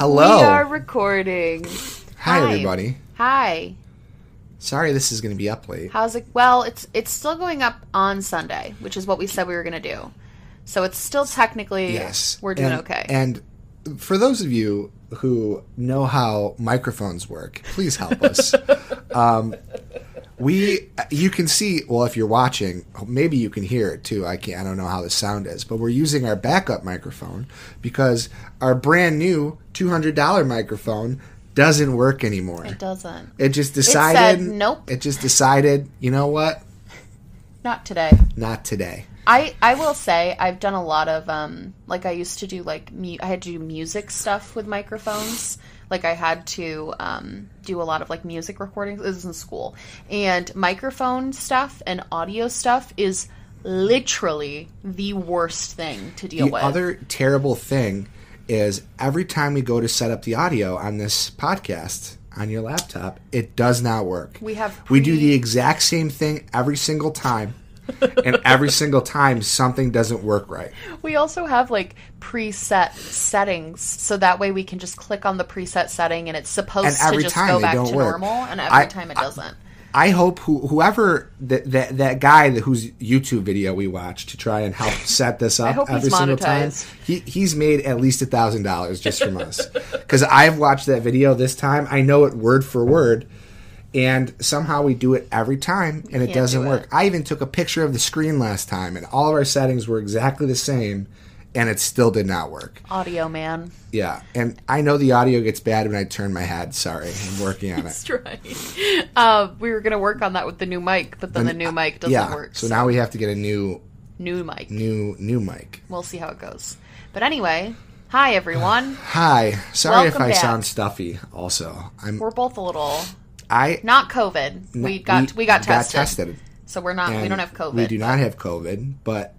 Hello. We are recording. Hi, everybody. Hi. Sorry, this is going to be up late. How's it? Well, it's it's still going up on Sunday, which is what we said we were going to do. So it's still technically Yes, we're doing And- okay. And for those of you who know how microphones work, please help us. um, we, you can see. Well, if you're watching, maybe you can hear it too. I can't. I don't know how the sound is, but we're using our backup microphone because our brand new two hundred dollar microphone doesn't work anymore. it doesn't. It just said, decided. "Nope." It just decided. You know what? Not today. Not today. I I will say I've done a lot of um like I used to do like mu- I had to do music stuff with microphones. Like I had to um, do a lot of like music recordings. This is in school, and microphone stuff and audio stuff is literally the worst thing to deal with. The with. other terrible thing is every time we go to set up the audio on this podcast on your laptop, it does not work. We have we do the exact same thing every single time, and every single time something doesn't work right. We also have like preset settings, so that way we can just click on the preset setting and it's supposed to just go back to work. normal, and every I- time it doesn't. I hope who, whoever that, that that guy whose YouTube video we watched to try and help set this up every single time, he he's made at least a thousand dollars just from us because I've watched that video this time. I know it word for word, and somehow we do it every time and it doesn't do work. it. I even took a picture of the screen last time, and all of our settings were exactly the same, and it still did not work. Audio man. Yeah, and I know the audio gets bad when I turn my head. Sorry, I'm working on it. That's right. Uh, we were gonna work on that with the new mic, but then the new mic doesn't yeah, work. so now we have to get a new new mic. new new mic. We'll see how it goes. But anyway, hi everyone. Hi, sorry if I back. sound stuffy. Also, I'm We're both a little I not COVID. We got we, got, tested, tested. so we're not. We don't have COVID. We do not have COVID, but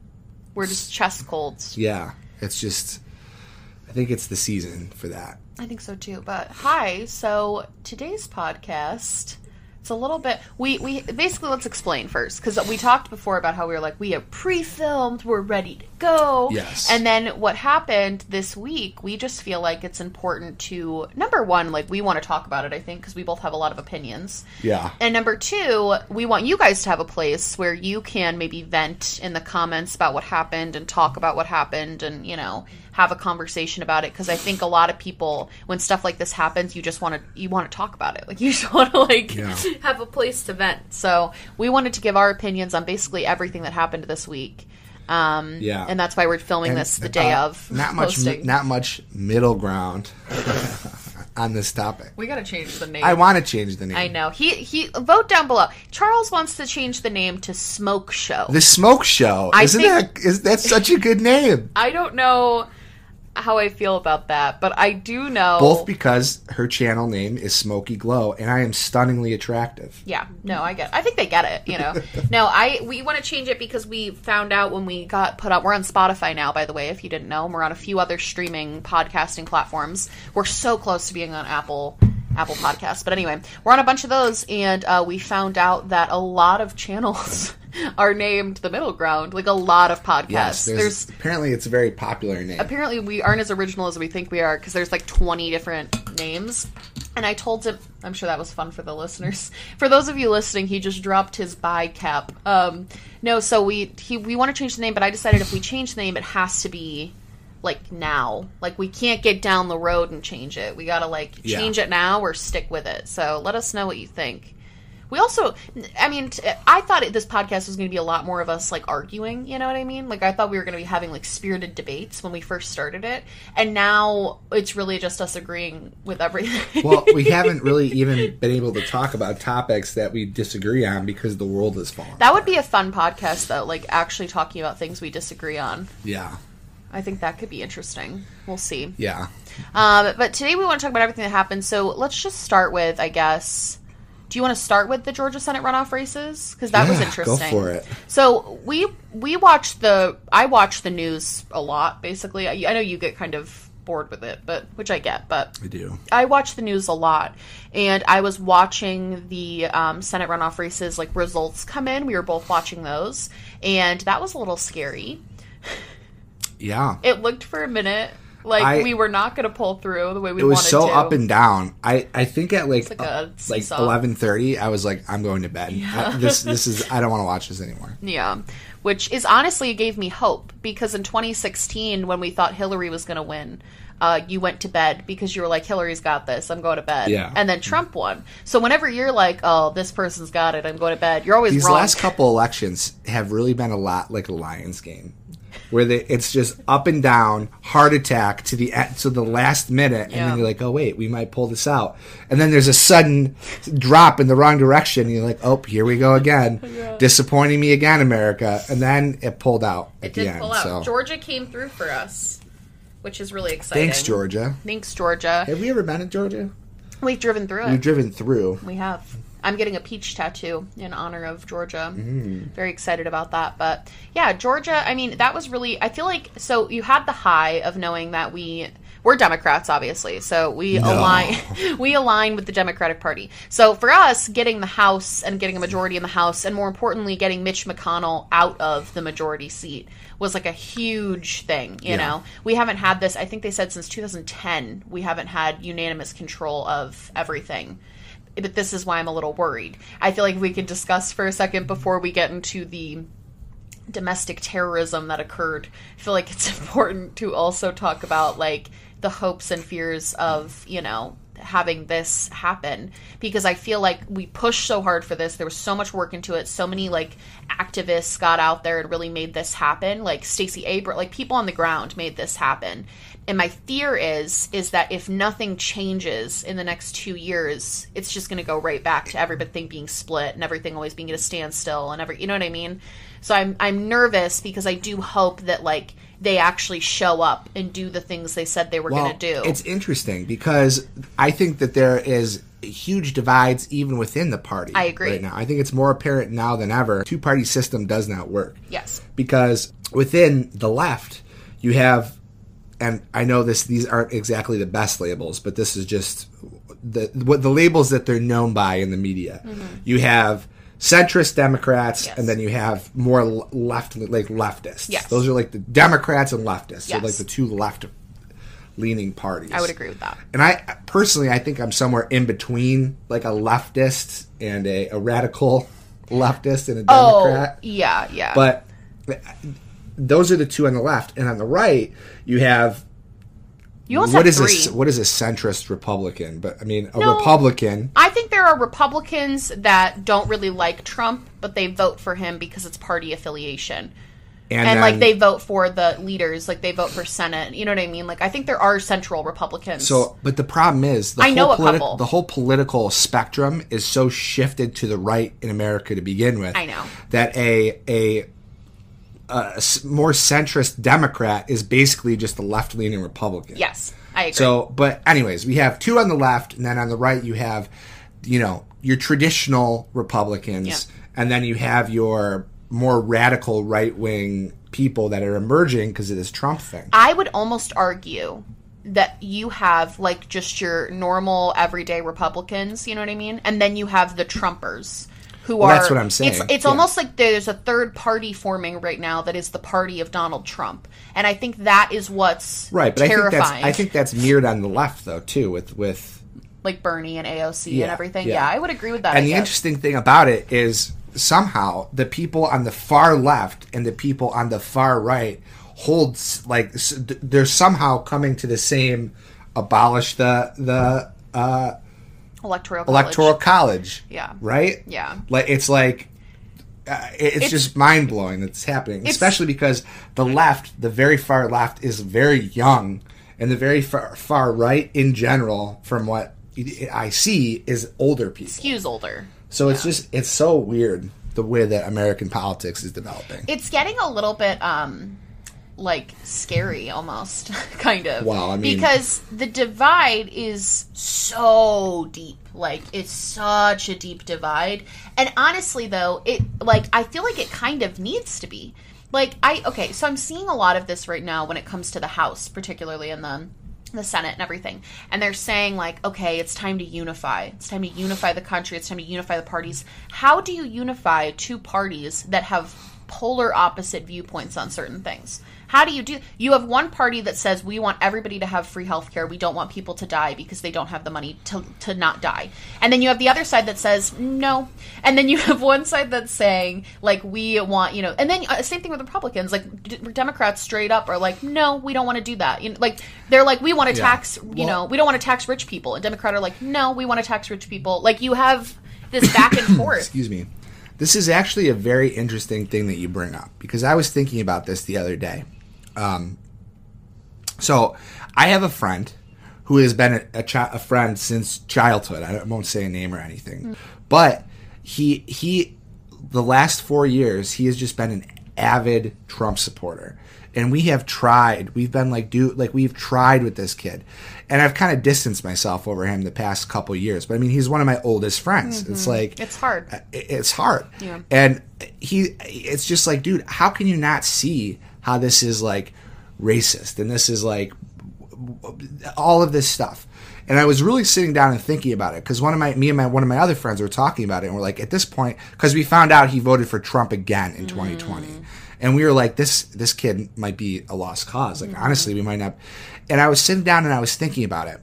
We're just chest colds. yeah, it's just. I think it's the season for that. I think so too. But hi, so today's podcast. It's a little bit. We we basically let's explain first because we talked before about how we were like we have pre-filmed, we're ready to go. Yes. And then what happened this week? We just feel like it's important to number one, like we want to talk about it. I think because we both have a lot of opinions. Yeah, And number two, we want you guys to have a place where you can maybe vent in the comments about what happened and talk about what happened and, you know, have a conversation about it. Because I think a lot of people, when stuff like this happens, you just want to you want to talk about it. Like you just want to like Yeah. have a place to vent. So we wanted to give our opinions on basically everything that happened this week. Um, Yeah. and that's why we're filming And, this the day uh, of not much posting. not much middle ground on this topic. we got to change the name. I want to change the name. I know. He he vote down below. Charles wants to change the name to Smoke Show. The Smoke Show. I Isn't think- that is that such a good name? I don't know how I feel about that, but I do know Both because her channel name is Smoky Glow, and I am stunningly attractive. Yeah, no, I get. I think they get it. You know, no, I we want to change it because we found out when we got put up. We're on Spotify now, by the way, if you didn't know. We're on a few other streaming podcasting platforms. We're so close to being on Apple Apple Podcasts, but anyway, we're on a bunch of those, and uh, we found out that a lot of channels are named the Middle Ground. Like a lot of podcasts. Yes, there's, there's apparently it's a very popular name. apparently we aren't as original as we think we are because there's like 20 different names and i told him i'm sure that was fun for the listeners for those of you listening he just dropped his buy cap um no so we he we want to change the name but i decided if we change the name it has to be like now like we can't get down the road and change it we gotta like Yeah. change it now or stick with it so let us know what you think we also, I mean, t- I thought it, this podcast was going to be a lot more of us like arguing. You know what I mean? Like I thought we were going to be having like spirited debates when we first started it, and now it's really just us agreeing with everything. well, we haven't really even been able to talk about topics that we disagree on because the world is falling. that would be a fun podcast, though. Like actually talking about things we disagree on. yeah, I think that could be interesting. We'll see. yeah. Um, but today we want to talk about everything that happened. So let's just start with, I guess. Do you want to start with the Georgia Senate runoff races? Because that was interesting. Go for it. So we we watched the I watch the news a lot. Basically, I, I know you get kind of bored with it, but which I get. But I do. I watch the news a lot, and I was watching the um, Senate runoff races like results come in. We were both watching those, and that was a little scary. Yeah. It looked for a minute Like I- we were not going to pull through the way we it was so to. up and down. I I think at like like uh, like eleven thirty, I was like, I'm going to bed. I- this this is I don't want to watch this anymore. Yeah. Which is honestly gave me hope because in 2016, when we thought Hillary was going to win, uh, you went to bed because you were like, Hillary's got this. I'm going to bed. Yeah. And then Trump won. So whenever you're like, oh, this person's got it, I'm going to bed, you're always These wrong. last couple elections have really been a lot like a Lions game, where they, it's just up and down, heart attack to the to the last minute, and Yeah. then you're like, oh wait, we might pull this out, and then there's a sudden drop in the wrong direction, and you're like, oh, here we go again, disappointing me again, America, and then it pulled out at it the did end. pull out. So Georgia came through for us, which is really exciting. thanks, Georgia. Thanks, Georgia. Have we ever been in Georgia? We've driven through We've it. driven through. We have. I'm getting a peach tattoo in honor of Georgia. Mm. Very excited about that. But yeah, Georgia, I mean, that was really, I feel like, so you had the high of knowing that we, we're Democrats, obviously. So we No. align, we align with the Democratic Party. So for us, getting the House and getting a majority in the House, and more importantly, getting Mitch McConnell out of the majority seat was like a huge thing, you Yeah. know? We haven't had this, I think they said since 2010, we haven't had unanimous control of everything but this is why I'm a little worried. I feel like we could discuss for a second before we get into the domestic terrorism that occurred. I feel like it's important to also talk about like the hopes and fears of, you know, having this happen because I feel like we pushed so hard for this. There was so much work into it. So many like activists got out there and really made this happen. Like Stacey Abrams, like people on the ground made this happen. And my fear is is that if nothing changes in the next two years, it's just going to go right back to everything being split and everything always being at a standstill and every you know what I mean. So I'm I'm nervous because I do hope that like they actually show up and do the things they said they were Well, going to do. It's interesting because I think that there is huge divides even within the party. I agree. Right now, I think it's more apparent now than ever. Two party system does not work. yes. because within the left you have and I know this these aren't exactly the best labels but this is just the what the labels that they're known by in the media mm-hmm. you have centrist democrats. Yes. and then you have more left like leftists Yes. those are like the democrats and leftists so Yes. like the two left leaning parties I would agree with that. and I personally, I think I'm somewhere in between, like a leftist and a, a radical leftist and a oh, Democrat. Oh, yeah, yeah. But uh, those are the two on the left, and on the right, you have you also what have is three. a what is a centrist Republican? But I mean, a No. Republican. I think there are Republicans that don't really like Trump, but they vote for him because it's party affiliation. And, And, then, like they vote for the leaders, like they vote for Senate. You know what I mean? Like I think there are central Republicans. So, but the problem is, the I whole know a politi- couple. The whole political spectrum is so shifted to the right in America to begin with. I know. that a a, a more centrist Democrat is basically just a left leaning Republican. yes, I agree. So, but anyways, we have two on the left, and then on the right you have, you know, your traditional Republicans, Yeah. and then you have your more radical right wing people that are emerging because of this Trump thing. I would almost argue that you have like just your normal everyday Republicans, you know what I mean? And then you have the Trumpers who Well, are that's what I'm saying. It's it's Yeah. almost like there's a third party forming right now that is the party of Donald Trump. And I think that is what's Right, but I think terrifying. that's I think that's mirrored on the left though too, with with like Bernie and AOC Yeah, and everything. yeah. Yeah. I would agree with that. and I the guess. interesting thing about it is somehow the people on the far left and the people on the far right holds like they're somehow coming to the same abolish the the uh, electoral college. electoral college. Yeah. Right. Yeah. Like it's like. Uh, it- it's, just mind blowing that's happening, especially because the left, the very far left, is very young, and the very far, far right, in general, from what I see, is older people. Skews older. So it's just it's so weird the way that American politics is developing. It's getting a little bit um like scary almost kind of. wow I mean- because the divide is so deep. Like it's such a deep divide. And honestly though, it like I feel like it kind of needs to be. Like I okay, so I'm seeing a lot of this right now when it comes to the house, particularly in the the Senate and everything. And they're saying, like, okay, it's time to unify. It's time to unify the country. It's time to unify the parties. How do you unify two parties that have polar opposite viewpoints on certain things. How do you do? You have one party that says we want everybody to have free health care. We don't want people to die because they don't have the money to, to not die. And then you have the other side that says no. And then you have one side that's saying like we want, you know, and then uh, same thing with Republicans. Like d- Democrats straight up are like no, we don't want to do that. You know, like they're like we want to Yeah. tax, you Well- know, we don't want to tax rich people. And Democrat are like no, we want to tax rich people. Like you have this back and forth. excuse me. This is actually a very interesting thing that you bring up because I was thinking about this the other day. Um, so I have a friend who has been a, a, chi- a friend since childhood. I, I won't say a name or anything, mm. but he he the last four years he has just been an avid Trump supporter. And we have tried. We've been like, dude, like we've tried with this kid, and I've kind of distanced myself over him the past couple years. But I mean, he's one of my oldest friends. It's mm-hmm. like It's hard. Uh, it's hard. Yeah. And he, it's just like, dude, how can you not see how this is like racist and this is like all of this stuff? And I was really sitting down and thinking about it because one of my, me and my one of my other friends were talking about it, and we're like, at this point, because we found out he voted for Trump again in 2020, mm. and we were like, this this kid might be a lost cause. Like mm. honestly, we might not. And I was sitting down and I was thinking about it.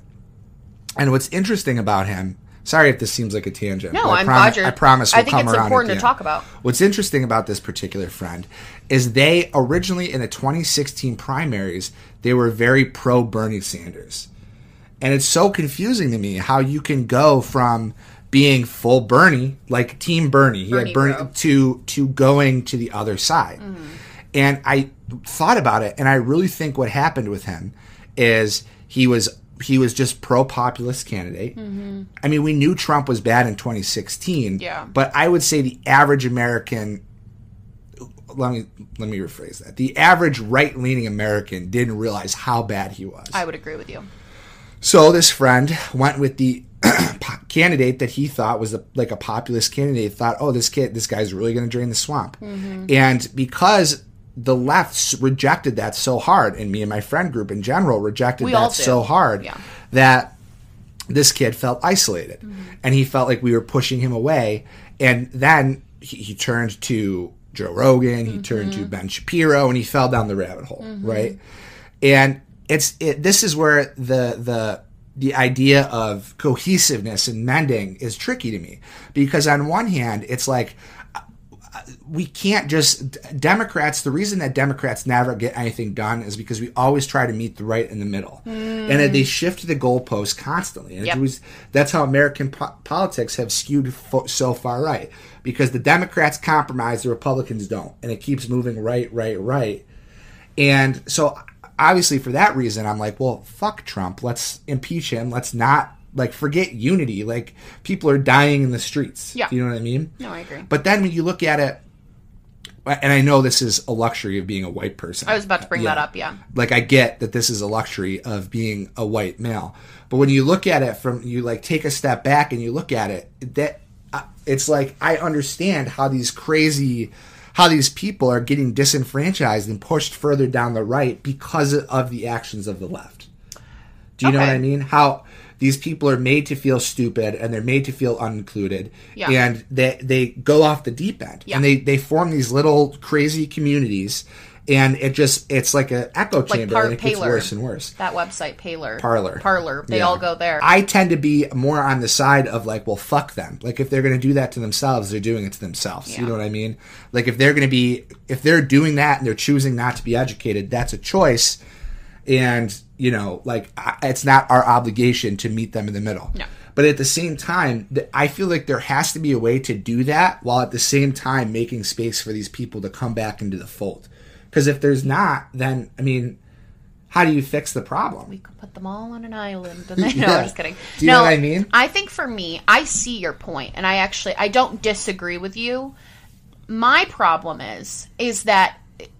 And what's interesting about him, sorry if this seems like a tangent. No, I I'm promi- glad you're- I promise. I We'll think come it's around important to end. talk about. What's interesting about this particular friend is they originally in the 2016 primaries they were very pro Bernie Sanders, and it's so confusing to me how you can go from being full Bernie, like Team Bernie, he Bernie had Bernie bro. to to going to the other side. Mm-hmm. And I thought about it, and I really think what happened with him is he was he was just pro populist candidate. Mm-hmm. I mean, we knew Trump was bad in 2016, Yeah. but I would say the average American let me let me rephrase that. The average right-leaning American didn't realize how bad he was. I would agree with you. So this friend went with the candidate that he thought was a, like a populist candidate. Thought, oh, this kid, this guy's really going to drain the swamp. Mm-hmm. And because the left rejected that so hard, and me and my friend group in general rejected We that so hard, Yeah. that this kid felt isolated, Mm-hmm. and he felt like we were pushing him away. And then he, he turned to Joe Rogan, he turned Mm-hmm. to Ben Shapiro, and he fell down the rabbit hole, right? and it's it, this is where the the the idea of cohesiveness and mending is tricky to me because on one hand it's like uh, we can't just Democrats. The reason that Democrats never get anything done is because we always try to meet the right in the middle, and that they shift the goalposts constantly. And Yep. it was, that's how American po- politics have skewed fo- so far right because the Democrats compromise, the Republicans don't, and it keeps moving right, right, right. And so obviously for that reason I'm like, well, fuck Trump. Let's impeach him. Let's not like forget unity. Like people are dying in the streets. Yeah. You know what I mean? No, I agree. But then when you look at it and I know this is a luxury of being a white person. I was about to bring Yeah. that up. Yeah. Like I get that this is a luxury of being a white male. But when you look at it from you like take a step back and you look at it that it's like I understand how these crazy how these people are getting disenfranchised and pushed further down the right because of the actions of the left. Do you know what I mean? How these people are made to feel stupid and they're made to feel unincluded, Yeah. and they they go off the deep end, Yeah. and they they form these little crazy communities, and it just it's like an echo chamber, Par- and it gets worse and worse. That website, Paler. Parler. Parler. They Yeah. all go there. I tend to be more on the side of like, well, fuck them. Like if they're going to do that to themselves, they're doing it to themselves. You know what I mean? Like if they're going to be, if they're doing that and they're choosing not to be educated, that's a choice. And you know, like I- it's not our obligation to meet them in the middle. No. But at the same time, I feel like there has to be a way to do that while at the same time making space for these people to come back into the fold. Because if there's not, then I mean, how do you fix the problem? we could put them all on an island. And then, no, I'm just kidding. Do you no, know what I mean? I think for me, I see your point, and I actually I don't disagree with you. My problem is is that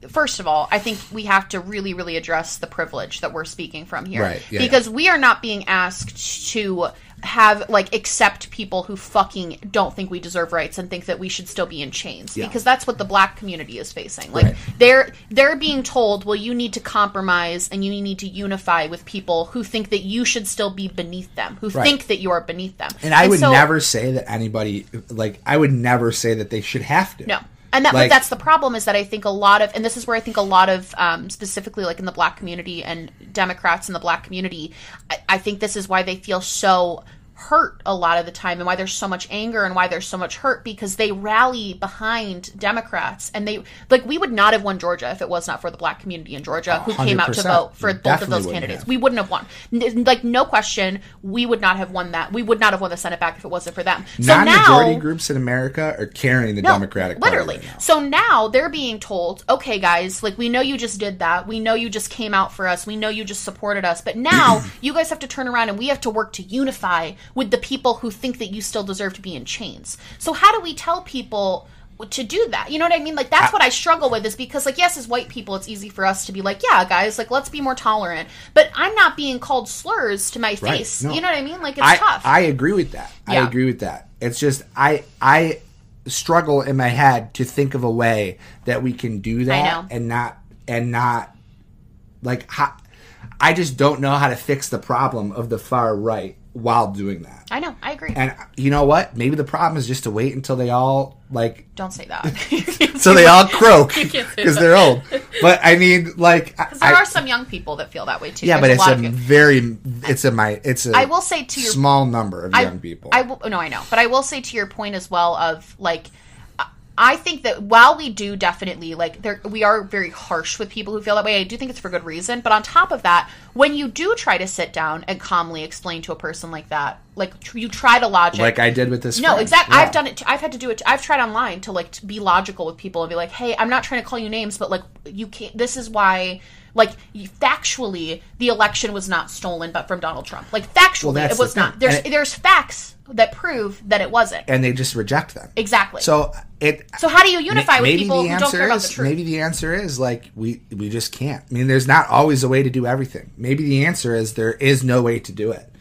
first of all, I think we have to really, really address the privilege that we're speaking from here, Right, yeah, because we are not being asked to have like accept people who fucking don't think we deserve rights and think that we should still be in chains Yeah. because that's what the black community is facing like Right. they're they're being told well you need to compromise and you need to unify with people who think that you should still be beneath them who Right. think that you are beneath them And I would so- never say that anybody like I would never say that they should have to. No. And that, Like- but that's the problem is that I think a lot of, and this is where I think a lot of, um, specifically like in the black community and Democrats in the black community, I, I think this is why they feel so hurt a lot of the time and why there's so much anger and why there's so much hurt because they rally behind Democrats and they like we would not have won Georgia if it was not for the black community in Georgia who came out to vote for both of those candidates. have. We wouldn't have won. Like no question, we would not have won that. We would not have won the Senate back if it wasn't for them. So Non-majority now groups in America are carrying the no, Democratic Party literally. right. So now they're being told, okay, guys, like we know you just did that. We know you just came out for us. We know you just supported us. But now you guys have to turn around and we have to work to unify with the people who think that you still deserve to be in chains. So how do we tell people? to do that you know what i mean like that's what i struggle with is because like yes as white people it's easy for us to be like yeah guys like let's be more tolerant but i'm not being called slurs to my Right. face No. you know what i mean like it's I, tough I agree with that. I agree with that. It's just I I struggle in my head to think of a way that we can do that know. and not and not like how, I just don't know how to fix the problem of the far right while doing that. i know i agree And you know what? Maybe the problem is just to wait until they all like don't say that so they all croak because they're old. But I mean, like, there I- are some young people that feel that way too yeah, but There's it's a very, it's a my, it's a. I will say to your small number of I- young people. I will no, I know, but I will say to your point as well of like. I- I think that while we do definitely like there, we are very harsh with people who feel that way. I do think it's for good reason. But on top of that, when you do try to sit down and calmly explain to a person like that, like tr- you try to logic, like I did with this. no, friend. exactly. Yeah. I've done it. I've had to do it. t- I've tried online to like to be logical with people and be like, "Hey, I'm not trying to call you names, but like you can't. This is why." Like factually, the election was not stolen, but from Donald Trump. Like factually, that's it the was not. There's it- there's facts that prove that it wasn't. and they just reject them. Exactly. So it. So how do you unify with people the who don't care answer about is the truth? maybe the answer is like we we just can't. I mean, there's not always a way to do everything. Maybe the answer is there is no way to do it,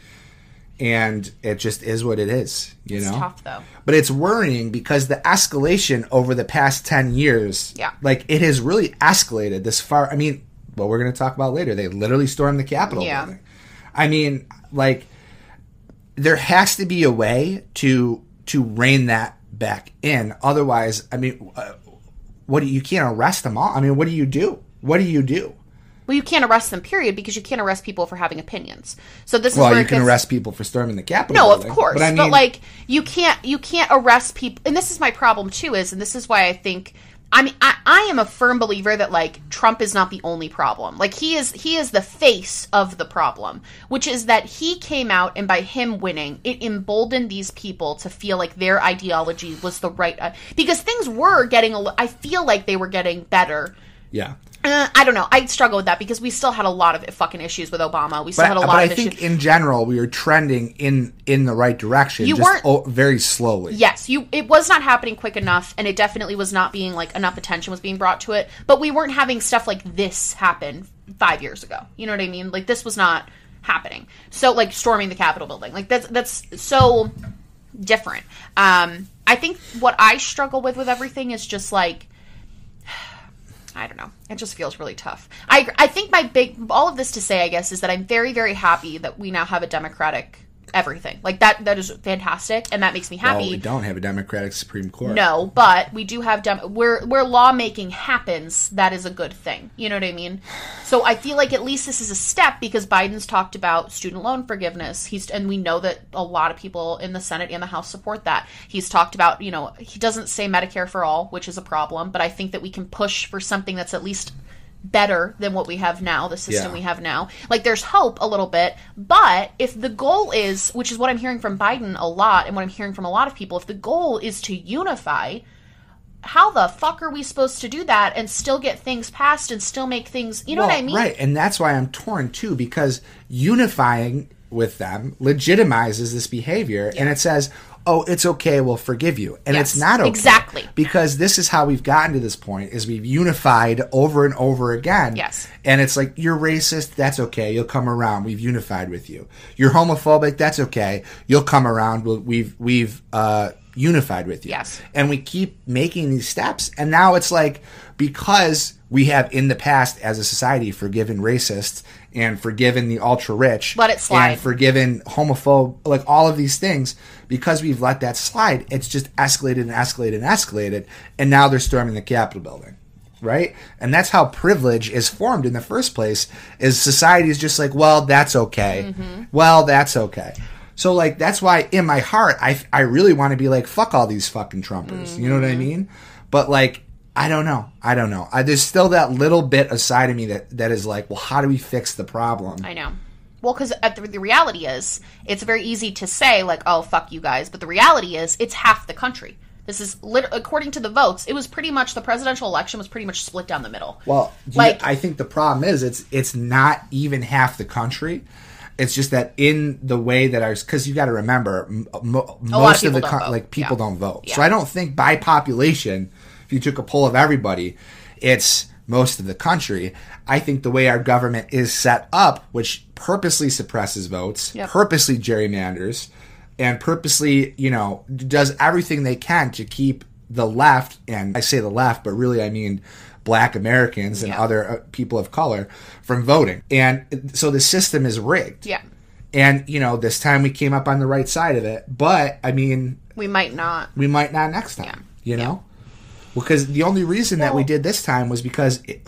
and it just is what it is. You it's know. tough though. But it's worrying because the escalation over the past 10 years, Yeah. like it has really escalated this far. I mean, what we're going to talk about later, they literally stormed the Capitol Yeah. building. I mean, like there has to be a way to to rein that back in. Otherwise, I mean, uh, what do you, you can't arrest them all. I mean, what do you do? What do you do? Well, you can't arrest them, period, because you can't arrest people for having opinions. So this is Well, where you can gets- arrest people for storming the Capitol. No, of course, but, I mean, like you can't you can't arrest people, and this is my problem too. Is and this is why I think I mean I, I am a firm believer that like Trump is not the only problem. Like he is he is the face of the problem, which is that he came out and by him winning, it emboldened these people to feel like their ideology was the right uh, because things were getting I feel like they were getting better. Yeah. Uh, I don't know. I struggle with that because we still had a lot of fucking issues with Obama. We still But, had a lot. but I think issues. in general we were trending in in the right direction. You just weren't- o- very slowly. yes you it was not happening quick enough and it definitely was not being like enough attention was being brought to it but we weren't having stuff like this happen five years ago you know what i mean like this was not happening so like storming the capitol building like that's that's so different um i think what i struggle with with everything is just like I don't know. It just feels really tough. I I think my big all of this to say, I guess, is that I'm very very happy that we now have a democratic everything. Like that that is fantastic, and that makes me happy. Well, we don't have a Democratic Supreme Court. No, but we do have dem- where where lawmaking happens. That is a good thing. You know what I mean? So I feel like at least this is a step because Biden's talked about student loan forgiveness. He's and we know that a lot of people in the Senate and the House support that. He's talked about you know he doesn't say Medicare for all, which is a problem, but I think that we can push for something that's at least better than what we have now, the system Yeah. we have now. Like there's hope a little bit, but if the goal is, which is what I'm hearing from Biden a lot and what I'm hearing from a lot of people, if the goal is to unify, how the fuck are we supposed to do that and still get things passed and still make things, you know what I mean? Right, and that's why I'm torn too because unifying with them legitimizes this behavior, and it says, "Oh, it's okay, we'll forgive you," and Yes, it's not okay exactly. because this is how we've gotten to this point: is we've unified over and over again. Yes. and it's like you're racist, that's okay, you'll come around. We've unified with you. You're homophobic, that's okay, you'll come around. We've we've uh, unified with you. Yes. And we keep making these steps. And now it's like, because we have in the past as a society forgiven racists and forgiven the ultra rich. Let it slide. And forgiven homophobe, like all of these things, because we've let that slide, it's just escalated and escalated and escalated. And now they're storming the Capitol building. Right? And that's how privilege is formed in the first place, is society is just like, well, that's okay. Mm-hmm. Well, that's okay. So like that's why in my heart I, I really want to be like fuck all these fucking Trumpers. You know what I Mm-hmm. mean? But like I don't know. I don't know. I, there's still that little bit aside of me that that is like, well, how do we fix the problem? I know. Well, because uh, the, the reality is, it's very easy to say like, "Oh, fuck you guys," but the reality is, it's half the country. This is lit- according to the votes. It was pretty much the presidential election was pretty much split down the middle. Well, Like- like I think the problem is it's it's not even half the country. It's just that in the way that our because you got to remember m- mo- most of, people the co- like people Yeah. don't vote. So I don't think by population, if you took a poll of everybody, it's most of the country. I think the way our government is set up, which purposely suppresses votes, Yep. purposely gerrymanders, and purposely, you know, does everything they can to keep the left, and I say the left, but really I mean black Americans and Yeah. other uh, people of color from voting. And so the system is rigged. Yeah, And, you know, this time we came up on the right side of it. But, I mean, we might not. we might not next time, you know? Because the only reason that we did this time was because it,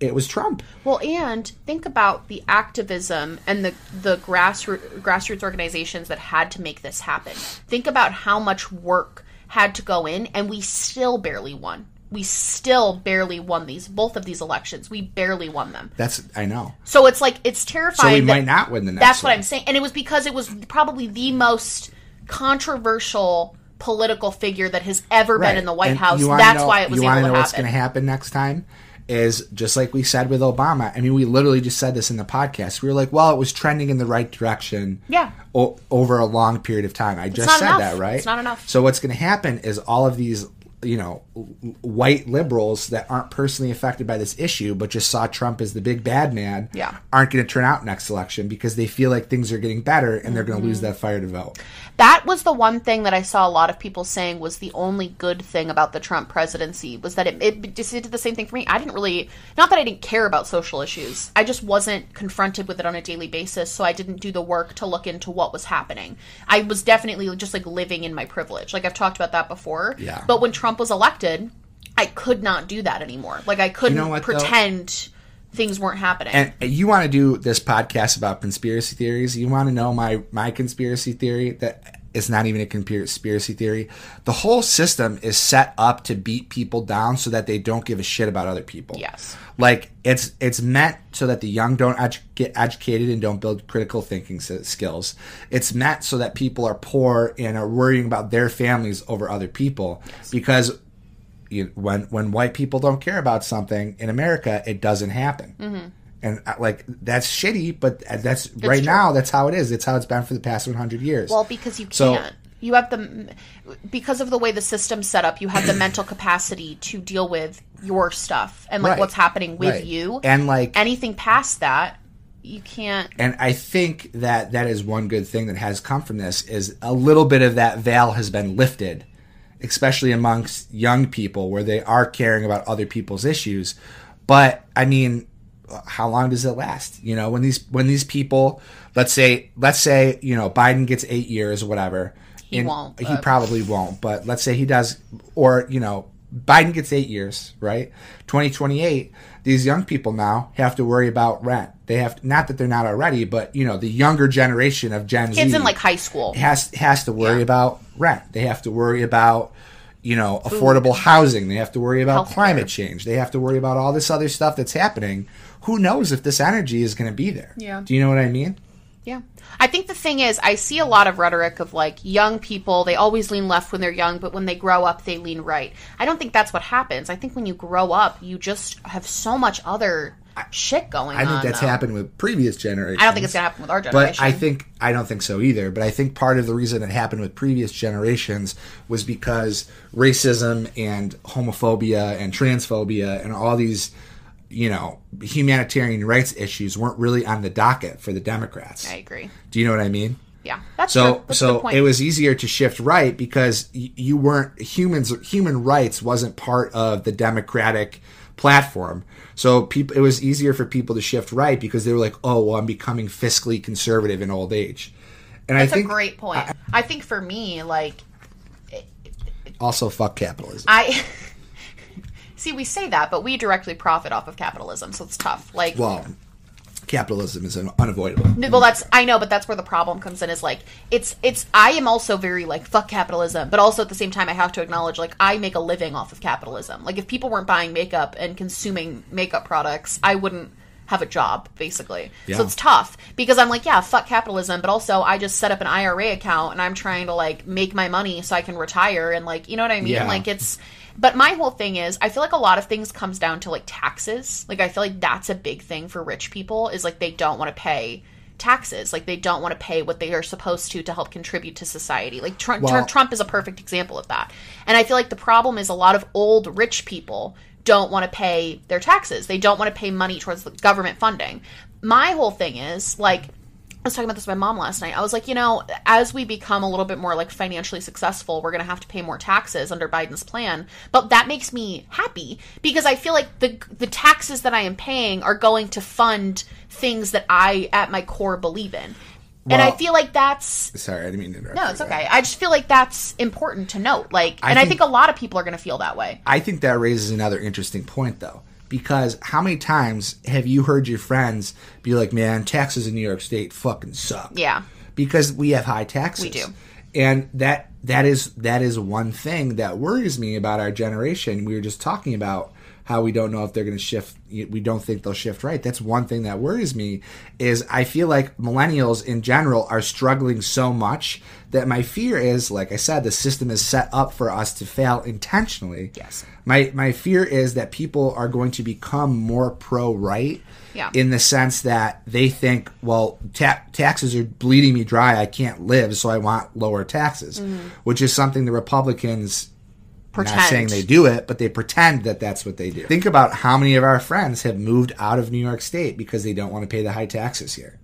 it was Trump. Well, and think about the activism and the the grassroots grassroots organizations that had to make this happen. Think about how much work had to go in, and we still barely won. We still barely won these both of these elections. We barely won them. That's, I know. So it's like it's terrifying. So we might not win the next That's what. I'm saying, and it was because it was probably the most controversial political figure that has ever been in the White And House. That's know- why it was you able wanna to know what's going to happen next time? Is just like we said with Obama. I mean, we literally just said this in the podcast. We were like, well, it was trending in the right direction. Yeah. O- over a long period of time. I just said enough. that, right? It's not enough. So what's going to happen is all of these, you know, white liberals that aren't personally affected by this issue, but just saw Trump as the big bad man, Yeah. aren't going to turn out next election because they feel like things are getting better and they're going to Mm-hmm. lose that fire to vote. That was the one thing that I saw a lot of people saying was the only good thing about the Trump presidency was that it, it just it did the same thing for me. I didn't really, not that I didn't care about social issues, I just wasn't confronted with it on a daily basis, so I didn't do the work to look into what was happening. I was definitely just like living in my privilege. Like I've talked about that before. Yeah. But when Trump was elected, I could not do that anymore. Like I couldn't know what, though? Things weren't happening. And you want to do this podcast about conspiracy theories? You want to know my my conspiracy theory that it's not even a conspiracy theory. The whole system is set up to beat people down so that they don't give a shit about other people. Yes. Like it's it's meant so that the young don't edu- get educated and don't build critical thinking s- skills. It's meant so that people are poor and are worrying about their families over other people because you, when when white people don't care about something in America, it doesn't happen. And uh, like that's shitty, but that's right true. now. That's how it is. It's how it's been for the past 100 years. Well, because you So- can't. you have the because of the way the system's set up. You have the mental capacity to deal with your stuff and like Right. what's happening with Right. you. and like anything past that, you can't. and I think that that is one good thing that has come from this is a little bit of that veil has been lifted, especially amongst young people where they are caring about other people's issues. But I mean, how long does it last? You know, when these when these people, let's say let's say you know Biden gets eight years or whatever. He won't, He probably won't. But let's say he does, or you know, Biden gets eight years, right? Twenty twenty eight. These young people now have to worry about rent. They have not that they're not already, but you know, the younger generation of Gen Kids Z in like high school. has has to worry Yeah. about rent. They have to worry about you know affordable housing. They have to worry about Healthcare. climate change. They have to worry about all this other stuff that's happening. Who knows if this energy is going to be there? Yeah. Do you know what I mean? Yeah. I think the thing is, I see a lot of rhetoric of like young people, they always lean left when they're young, but when they grow up, they lean right. I don't think that's what happens. I think when you grow up, you just have so much other shit going I on. I think that's though. happened with previous generations. I don't think it's going to happen with our generation. But I think I don't think so either. But I think part of the reason it happened with previous generations was because racism and homophobia and transphobia and all these, you know, humanitarian rights issues weren't really on the docket for the Democrats. I agree. Do you know what I mean? Yeah, that's So. That's so it was easier to shift right because you weren't humans human rights wasn't part of the democratic platform. So people it was easier for people to shift right because they were like, "Oh, well, I'm becoming fiscally conservative in old age." And That's I think a great point. I, think for me, like also fuck capitalism. I see we say that, but we directly profit off of capitalism, so it's tough. Like well, capitalism is un- unavoidable. Well that's i know but that's where the problem comes in is like it's it's i am also very like fuck capitalism but also at the same time i have to acknowledge like i make a living off of capitalism like if people weren't buying makeup and consuming makeup products i wouldn't have a job basically Yeah. so it's tough because i'm like yeah fuck capitalism but also i just set up an ira account and i'm trying to like make my money so i can retire and like you know what i mean Yeah. like it's but my whole thing is i feel like a lot of things comes down to like taxes. Like i feel like that's a big thing for rich people is like they don't want to pay taxes. Like they don't want to pay what they are supposed to to help contribute to society. Like Trump, Trump is a perfect example of that. And i feel like the problem is a lot of old rich people don't want to pay their taxes. They don't want to pay money towards the government funding. My whole thing is like I was talking about this with my mom last night. I was like, you know, as we become a little bit more like financially successful, we're going to have to pay more taxes under Biden's plan. But that makes me happy because I feel like the the taxes that I am paying are going to fund things that I at my core believe in. and I feel like that's Sorry, I didn't mean to interrupt. no, it's okay. I just feel like that's important to note. Like, I and I think- think a lot of people are going to feel that way. I think that raises another interesting point, though, because how many times have you heard your friends be like, "Man, taxes in New York State fucking suck." Yeah. because we have high taxes. We do. and that that is that is one thing that worries me about our generation. We were just talking about how we don't know if they're going to shift. We don't think they'll shift right. That's one thing that worries me. Is I feel like millennials in general are struggling so much that my fear is, like I said, the system is set up for us to fail intentionally. Yes. My my fear is that people are going to become more pro right. Yeah. In the sense that they think, well, ta- taxes are bleeding me dry. I can't live, so I want lower taxes, mm-hmm. which is something the Republicans. Pretend. Not saying they do it, but they pretend that that's what they do. Think about how many of our friends have moved out of New York State because they don't want to pay the high taxes here.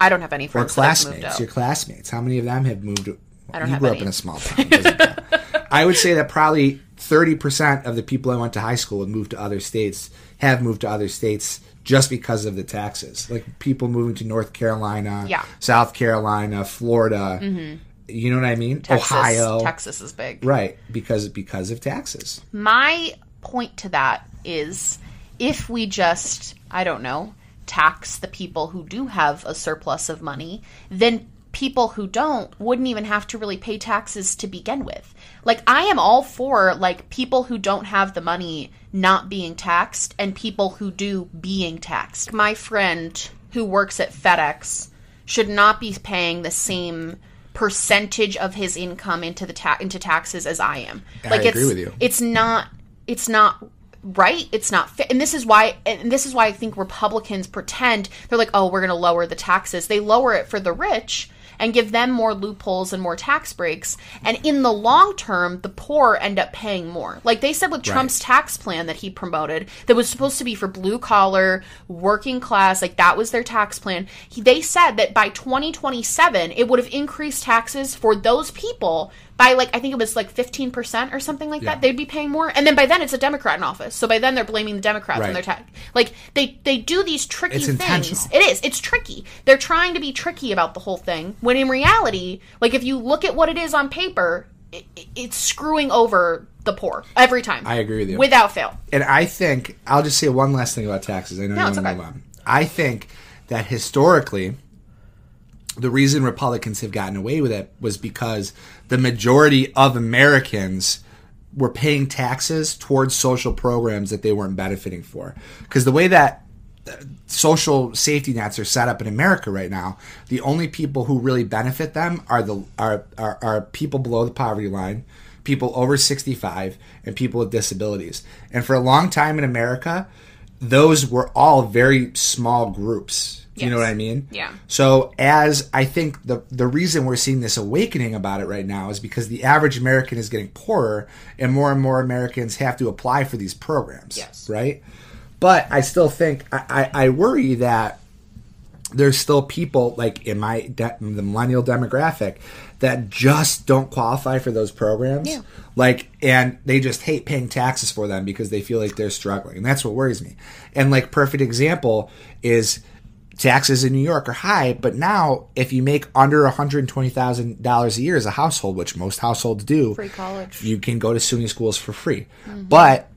I don't have any Or friends moved classmates, your classmates. How many of them have moved? I don't you have grew up in a small town. it doesn't count. I would say that probably thirty percent of the people I went to high school with moved to other states have moved to other states just because of the taxes. Like people moving to North Carolina, Yeah. South Carolina, Florida. Mm-hmm. You know what I mean? Texas, Ohio, Texas is big. right? Because because of taxes. My point to that is if we just, I don't know, tax the people who do have a surplus of money, then people who don't wouldn't even have to really pay taxes to begin with. Like I am all for like people who don't have the money not being taxed and people who do being taxed. My friend who works at FedEx should not be paying the same percentage of his income into the ta- into taxes as I am. I Like agree it's with you. it's not it's not right it's not fit and this is why and this is why i think republicans pretend they're like oh we're going to lower the taxes they lower it for the rich and give them more loopholes and more tax breaks. And in the long term the poor end up paying more. Like they said with trump's tax plan that he promoted that was supposed to be for blue collar working class like that was their tax plan. He, they said that by 2027 it would have increased taxes for those people by like I think it was like 15% or something like Yeah. that. They'd be paying more. And then by then it's a Democrat in office. So by then they're blaming the Democrats Right. on their tax. Like they they do these tricky It's things. It is. It's tricky. They're trying to be tricky about the whole thing when in reality, like if you look at what it is on paper, it, it- it's screwing over the poor every time. I agree with you. Without fail. and I think I'll just say one last thing about taxes. I know No, you want to okay. move on. I think that historically, the reason Republicans have gotten away with it was because the majority of Americans were paying taxes towards social programs that they weren't benefiting for. Because the way that uh, social safety nets are set up in America right now, the only people who really benefit them are the are, are, are people below the poverty line, people over 65, and people with disabilities. And for a long time in America, those were all very small groups. Do You know what I mean? Yeah. So as I think the the reason we're seeing this awakening about it right now is because the average American is getting poorer and more and more Americans have to apply for these programs. Yes. Right? But I still think I, I, I worry that there's still people like in my de- the millennial demographic that just don't qualify for those programs. Yeah. Like, and they just hate paying taxes for them because they feel like they're struggling, and that's what worries me. And like, perfect example is taxes in New York are high, but now if you make under one hundred twenty thousand dollars a year as a household, which most households do, Free college. you can go to SUNY schools for free. But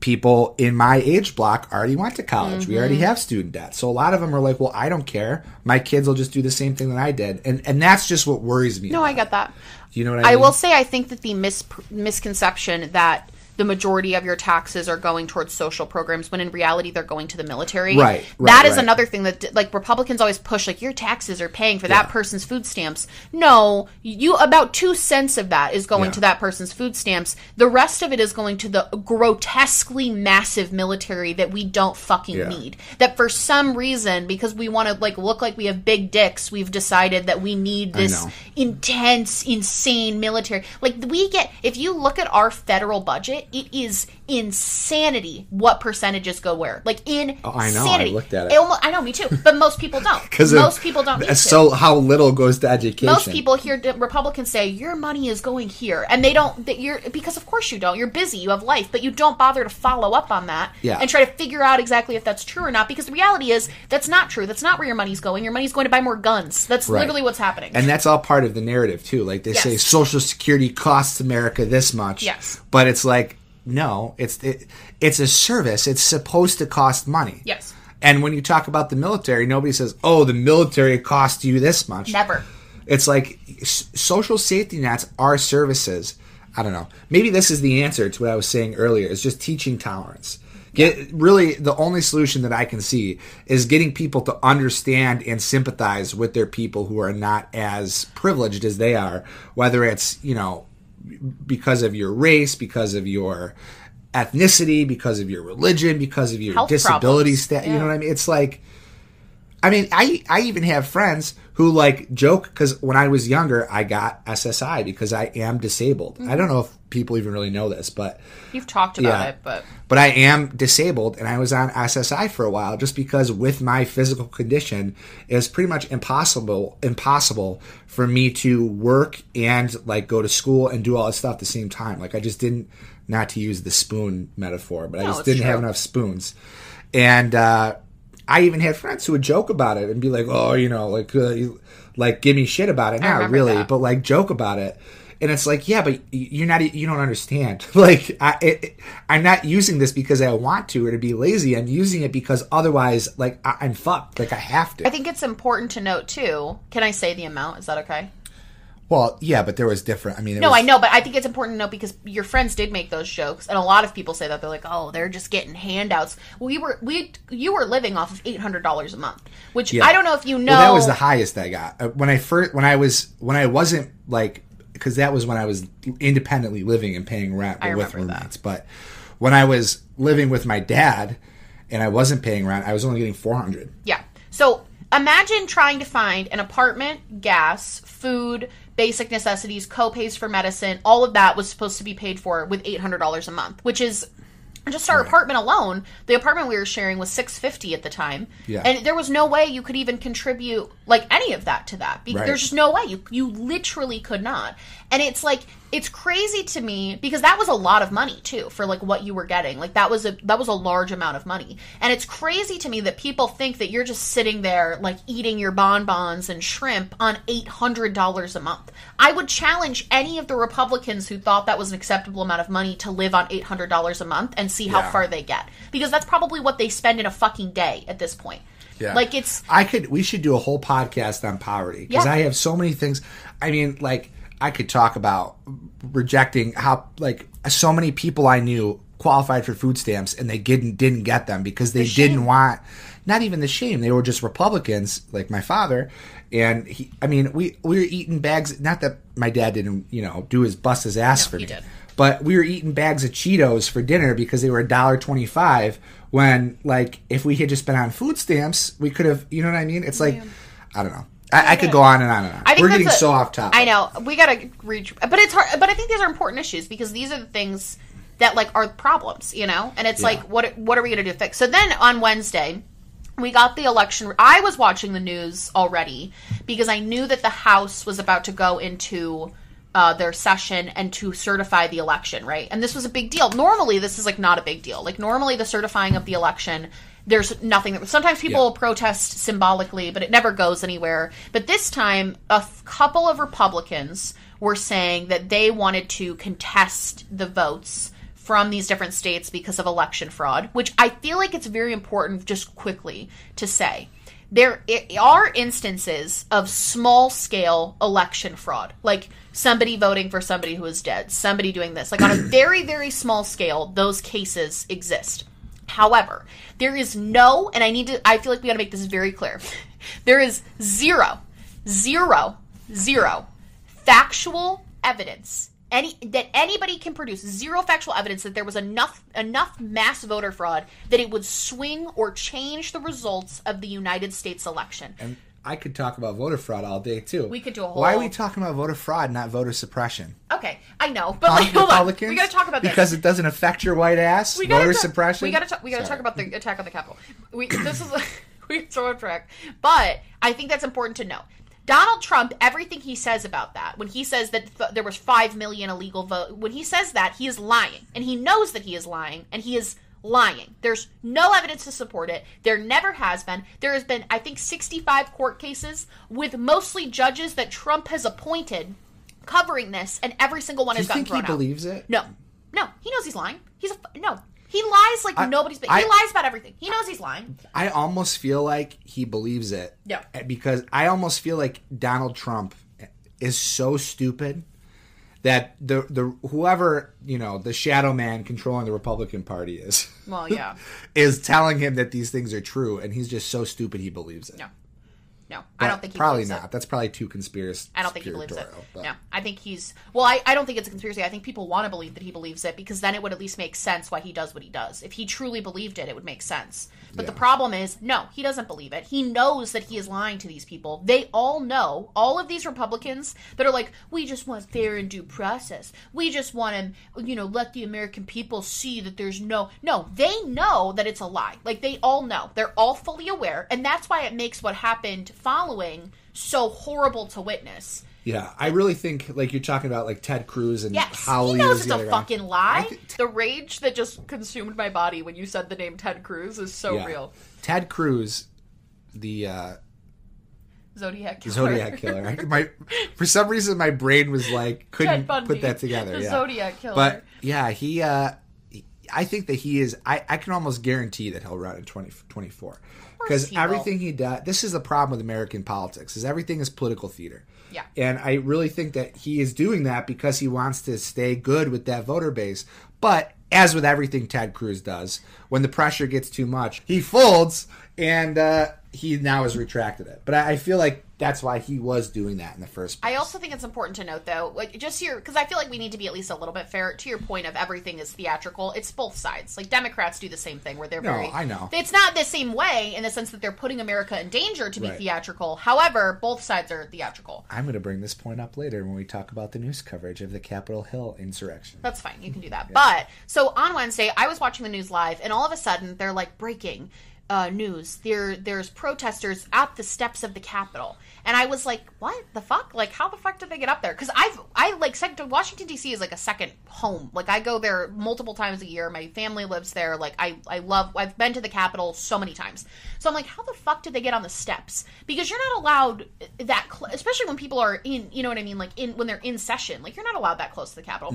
people in my age block already went to college. We Mm-hmm. already have student debt. So a lot of them are like, well, I don't care. My kids will just do the same thing that I did. And and that's just what worries me. No, I get that. You know what I I mean? will say I think that the mis- misconception that the majority of your taxes are going towards social programs when in reality they're going to the military. Right, right, That is right. another thing that like Republicans always push like your taxes are paying for that person's food stamps. No, you about 2 cents of that is going Yeah. to that person's food stamps. The rest of it is going to the grotesquely massive military that we don't fucking Yeah. need. That for some reason because we want to like look like we have big dicks, we've decided that we need this intense, insane military. Like we get, if you look at our federal budget, it is insanity what percentages go where. Like in Oh, I know, I insanity. looked at it. almo- I know, me too. But most people don't. because most people don't. Need to. So how little goes to education? Most people hear Republicans say your money is going here, and they don't. That you're because of course you don't. You're busy. You have life, but you don't bother to follow up on that Yeah. and try to figure out exactly if that's true or not. Because the reality is that's not true. That's not where your money's going. Your money's going to buy more guns. That's Right. literally what's happening. And that's all part of the narrative too. Like they say, Social Security costs America this much. Yes. but it's like no, it's it, it's a service. It's supposed to cost money. yes, And when you talk about the military, nobody says, "Oh, the military costs you this much." never. It's like social safety nets are services. I don't know. Maybe this is the answer to what I was saying earlier. Is just teaching tolerance. Get really the only solution that I can see is getting people to understand and sympathize with their people who are not as privileged as they are, whether it's you know because of your race, because of your ethnicity, because of your religion, because of your Health disability problems. stat. You know what I mean? It's like I mean, I I even have friends who like joke because when I was younger, I got SSI because I am disabled. I don't know if people even really know this, but You've talked about Yeah. it, but but I am disabled and I was on SSI for a while just because with my physical condition it was pretty much impossible impossible for me to work and like go to school and do all this stuff at the same time. Like I just didn't not to use the spoon metaphor, but I just didn't have enough spoons. And uh I even had friends who would joke about it and be like, "Oh, you know, like, uh, like, give me shit about it." Not really, that. but like, joke about it. And it's like, yeah, but you're not, you don't understand. like, I, it, it- I'm not using this because I want to or to be lazy. I'm using it because otherwise, like, I, I'm fucked. Like, I have to. I think it's important to note too. Can I say the amount? Is that okay? Well, yeah, but there was different. I mean, it No, was- I know, but I think it's important to know because your friends did make those jokes, and a lot of people say that they're like, "Oh, they're just getting handouts." We were, we, you were living off of eight hundred dollars a month, which Yeah. I don't know if you know. Well, that was the highest I got Uh, when I first when I was when I wasn't like because that was when I was independently living and paying rent I with remember that. But when I was living with my dad and I wasn't paying rent, I was only getting four hundred. Yeah. So imagine trying to find an apartment, gas, food, basic necessities, co-pays for medicine. All of that was supposed to be paid for with eight hundred dollars a month, which is just our apartment alone. The apartment we were sharing was six fifty at the time, Yeah. and there was no way you could even contribute like any of that to that. Be- Right. There's just no way you you literally could not. And it's like it's crazy to me because that was a lot of money too for like what you were getting. Like that was a that was a large amount of money. And it's crazy to me that people think that you're just sitting there like eating your bonbons and shrimp on $800 a month. I would challenge any of the Republicans who thought that was an acceptable amount of money to live on $800 a month and see how Yeah. far they get because that's probably what they spend in a fucking day at this point. Yeah. Like it's I could. We should do a whole podcast on poverty because Yeah. I have so many things. I mean, like I could talk about rejecting how like so many people I knew qualified for food stamps and they didn't didn't get them because they shame. didn't want. Not even the shame. They were just Republicans, like my father. And he, I mean, we we were eating bags. Not that my dad didn't, you know, do his bust his ass for he me. did. But we were eating bags of Cheetos for dinner because they were a dollar twenty five. When like if we had just been on food stamps, we could have. You know what I mean? It's like I don't know. I, I could go on and on and on. I think We're getting a- so off topic. I know we gotta reach, but it's hard. But I think these are important issues because these are the things that like are problems, you know. And it's Yeah. like, what what are we gonna do to fix? So then on Wednesday, we got the election. I was watching the news already because I knew that the House was about to go into uh, their session and to certify the election, right? And this was a big deal. Normally, this is like not a big deal. Like normally, the certifying of the election, there's nothing that. Sometimes people Yeah. will protest symbolically, but it never goes anywhere. But this time, a f- couple of Republicans were saying that they wanted to contest the votes from these different states because of election fraud, which I feel like it's very important just quickly to say. There are instances of small scale election fraud, like somebody voting for somebody who is dead, somebody doing this. Like on a very, very small scale, those cases exist. However, there is no, and I need to, I feel like we gotta make this very clear. There is zero, zero, zero factual evidence any that anybody can produce zero factual evidence that there was enough enough mass voter fraud that it would swing or change the results of the United States election. And I could talk about voter fraud all day too. We could do a whole. Why are we talking about voter fraud, not voter suppression? Okay, I know, but like, hold on, we got to talk about this. because it doesn't affect your white ass. we gotta voter talk- suppression. We got to talk. We got to Sorry. talk about the attack on the Capitol. We this is we throw a track, but I think that's important to know. Donald Trump, everything he says about that, when he says that th- there was five million illegal vote, when he says that, he is lying, and he knows that he is lying, and he is lying. There's no evidence to support it. There never has been. There has been, I think, 65 court cases with mostly judges that Trump has appointed covering this, and every single one Do you has gotten think he thrown out. believes it? No, no, he knows he's lying. He's a f- no. He lies like I- nobody's. He I- lies about everything. He knows he's lying. I almost feel like he believes it. Yeah. Eh, because I almost feel like Donald Trump is so stupid that the the whoever you know the shadow man controlling the Republican Party is Well, yeah, is telling him that these things are true, and he's just so stupid he believes it. No, no. I don't think he probably not. It. That's probably too conspiracy. I don't think he believes it. but- No, I think he's. Well, I, I don't think it's a conspiracy. I think people want to believe that he believes it because then it would at least make sense why he does what he does. If he truly believed it, it would make sense. But the problem is, no, he doesn't believe it. He knows that he is lying to these people. They all know, all of these Republicans that are like, we just want fair and due process. We just want to, you know, let the American people see that there's no. No, they know that it's a lie. Like, they all know. They're all fully aware. And that's why it makes what happened following so horrible to witness. Yeah, I really think like you're talking about like Ted Cruz and Yes, how he knows it's the a guy. fucking lie. I thi- the rage that just consumed my body when you said the name Ted Cruz is so Yeah. real. Ted Cruz, the uh, Zodiac killer. Zodiac killer. I, my for some reason my brain was like couldn't Bundy, put that together. the yeah. Zodiac killer. But yeah, he. uh I think that he is. I, I can almost guarantee that he'll run in 2024 because everything he does. This is the problem with American politics: is everything is political theater. Yeah. And I really think that he is doing that because he wants to stay good with that voter base. But as with everything Ted Cruz does, when the pressure gets too much, he folds, and uh, he now has retracted it. But I, I feel like that's why he was doing that in the first place. I also think it's important to note, though, like just here, because I feel like we need to be at least a little bit fair. To your point of everything is theatrical, it's both sides. Like Democrats do the same thing, where they're No, very. I know. It's not the same way in the sense that they're putting America in danger to be Right. theatrical. However, both sides are theatrical. I'm going to bring this point up later when we talk about the news coverage of the Capitol Hill insurrection. That's fine. You can do that. But so on Wednesday, I was watching the news live, and all of a sudden, they're like breaking uh, news. There, there's protesters at the steps of the Capitol, and I was like, "What the fuck? Like, how the fuck did they get up there?" Because I've, I like sec- Washington D.C. is like a second home. Like, I go there multiple times a year. My family lives there. Like, I, I love. I've been to the Capitol so many times. So I'm like, how the fuck did they get on the steps? Because you're not allowed that, cl- especially when people are in. You know what I mean? Like in when they're in session. Like you're not allowed that close to the Capitol.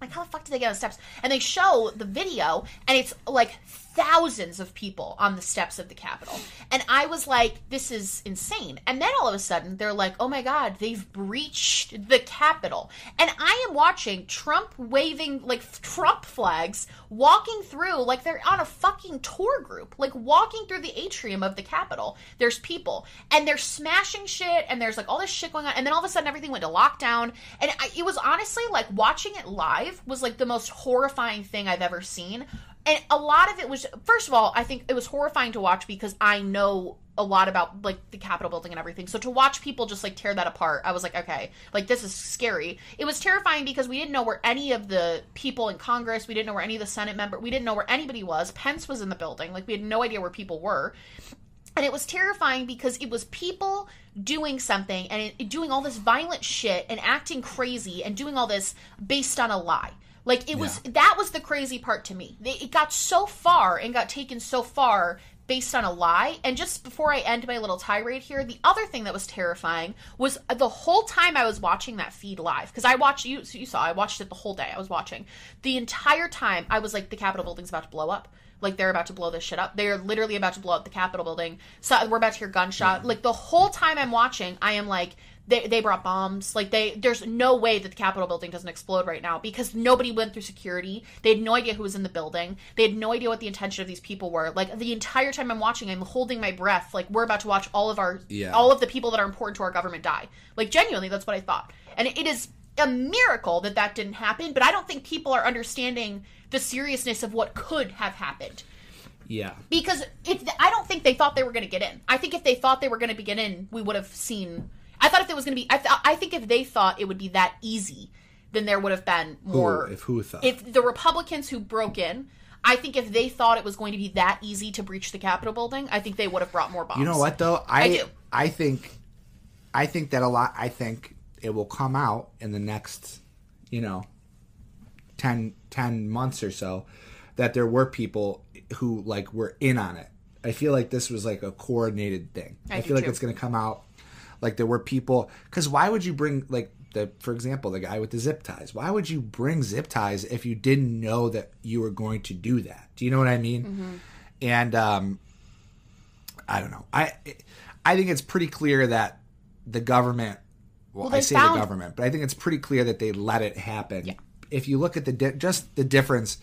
Like how the fuck did they get on the steps? And they show the video, and it's like thousands of people on the steps of the Capitol. And I was like, this is insane. And then all of a sudden, they're like, oh my God, they've breached the Capitol. And I am watching Trump waving like Trump flags, walking through like they're on a fucking tour group, like walking through the atrium of the Capitol. There's people, and they're smashing shit, and there's like all this shit going on. And then all of a sudden, everything went to lockdown. And I, it was honestly like watching it live was like the most horrifying thing I've ever seen and a lot of it was first of all i think it was horrifying to watch because i know a lot about like the capitol building and everything. So to watch people just like tear that apart i was like okay like this is scary. It was terrifying because we didn't know where any of the people in congress we didn't know where any of the senate member we didn't know where anybody was. Pence was in the building. Like we had no idea where people were. And it was terrifying because it was people doing something and doing all this violent shit and acting crazy and doing all this based on a lie. Like it was Yeah. that was the crazy part to me. It got so far and got taken so far based on a lie. And just before I end my little tirade here, the other thing that was terrifying was the whole time I was watching that feed live because I watched you you saw I watched it the whole day. I was watching the entire time. I was like, the Capitol building's about to blow up. Like they're about to blow this shit up. They're literally about to blow up the Capitol building. So we're about to hear gunshot. Like the whole time I'm watching, I am like, they, they brought bombs. Like they, there's no way that the Capitol building doesn't explode right now because nobody went through security. They had no idea who was in the building. They had no idea what the intention of these people were. Like the entire time I'm watching, I'm holding my breath. Like we're about to watch all of our, Yeah. all of the people that are important to our government die. Like genuinely, that's what I thought. And it is a miracle that that didn't happen. But I don't think people are understanding the seriousness of what could have happened Yeah. because if I don't think they thought they were going to get in. I think if they thought they were going to get in, we would have seen. I thought if it was going to be, I, th- I think if they thought it would be that easy, then there would have been more. if who thought? If the Republicans who broke in, I think if they thought it was going to be that easy to breach the Capitol building, I think they would have brought more bombs. You know what though? I I do. I think I think that a lot I think it will come out in the next, you know, 10, 10 months or so that there were people who like were in on it. I feel like this was like a coordinated thing. I I, feel like too. it's going to come out like there were people cuz why would you bring like the for example the guy with the zip ties. Why would you bring zip ties if you didn't know that you were going to do that? Do you know what I mean? Mm-hmm. And um I don't know. I I think it's pretty clear that the government. Well, Well, I say found- the government, but I think it's pretty clear that they let it happen. If you look at the di- just the difference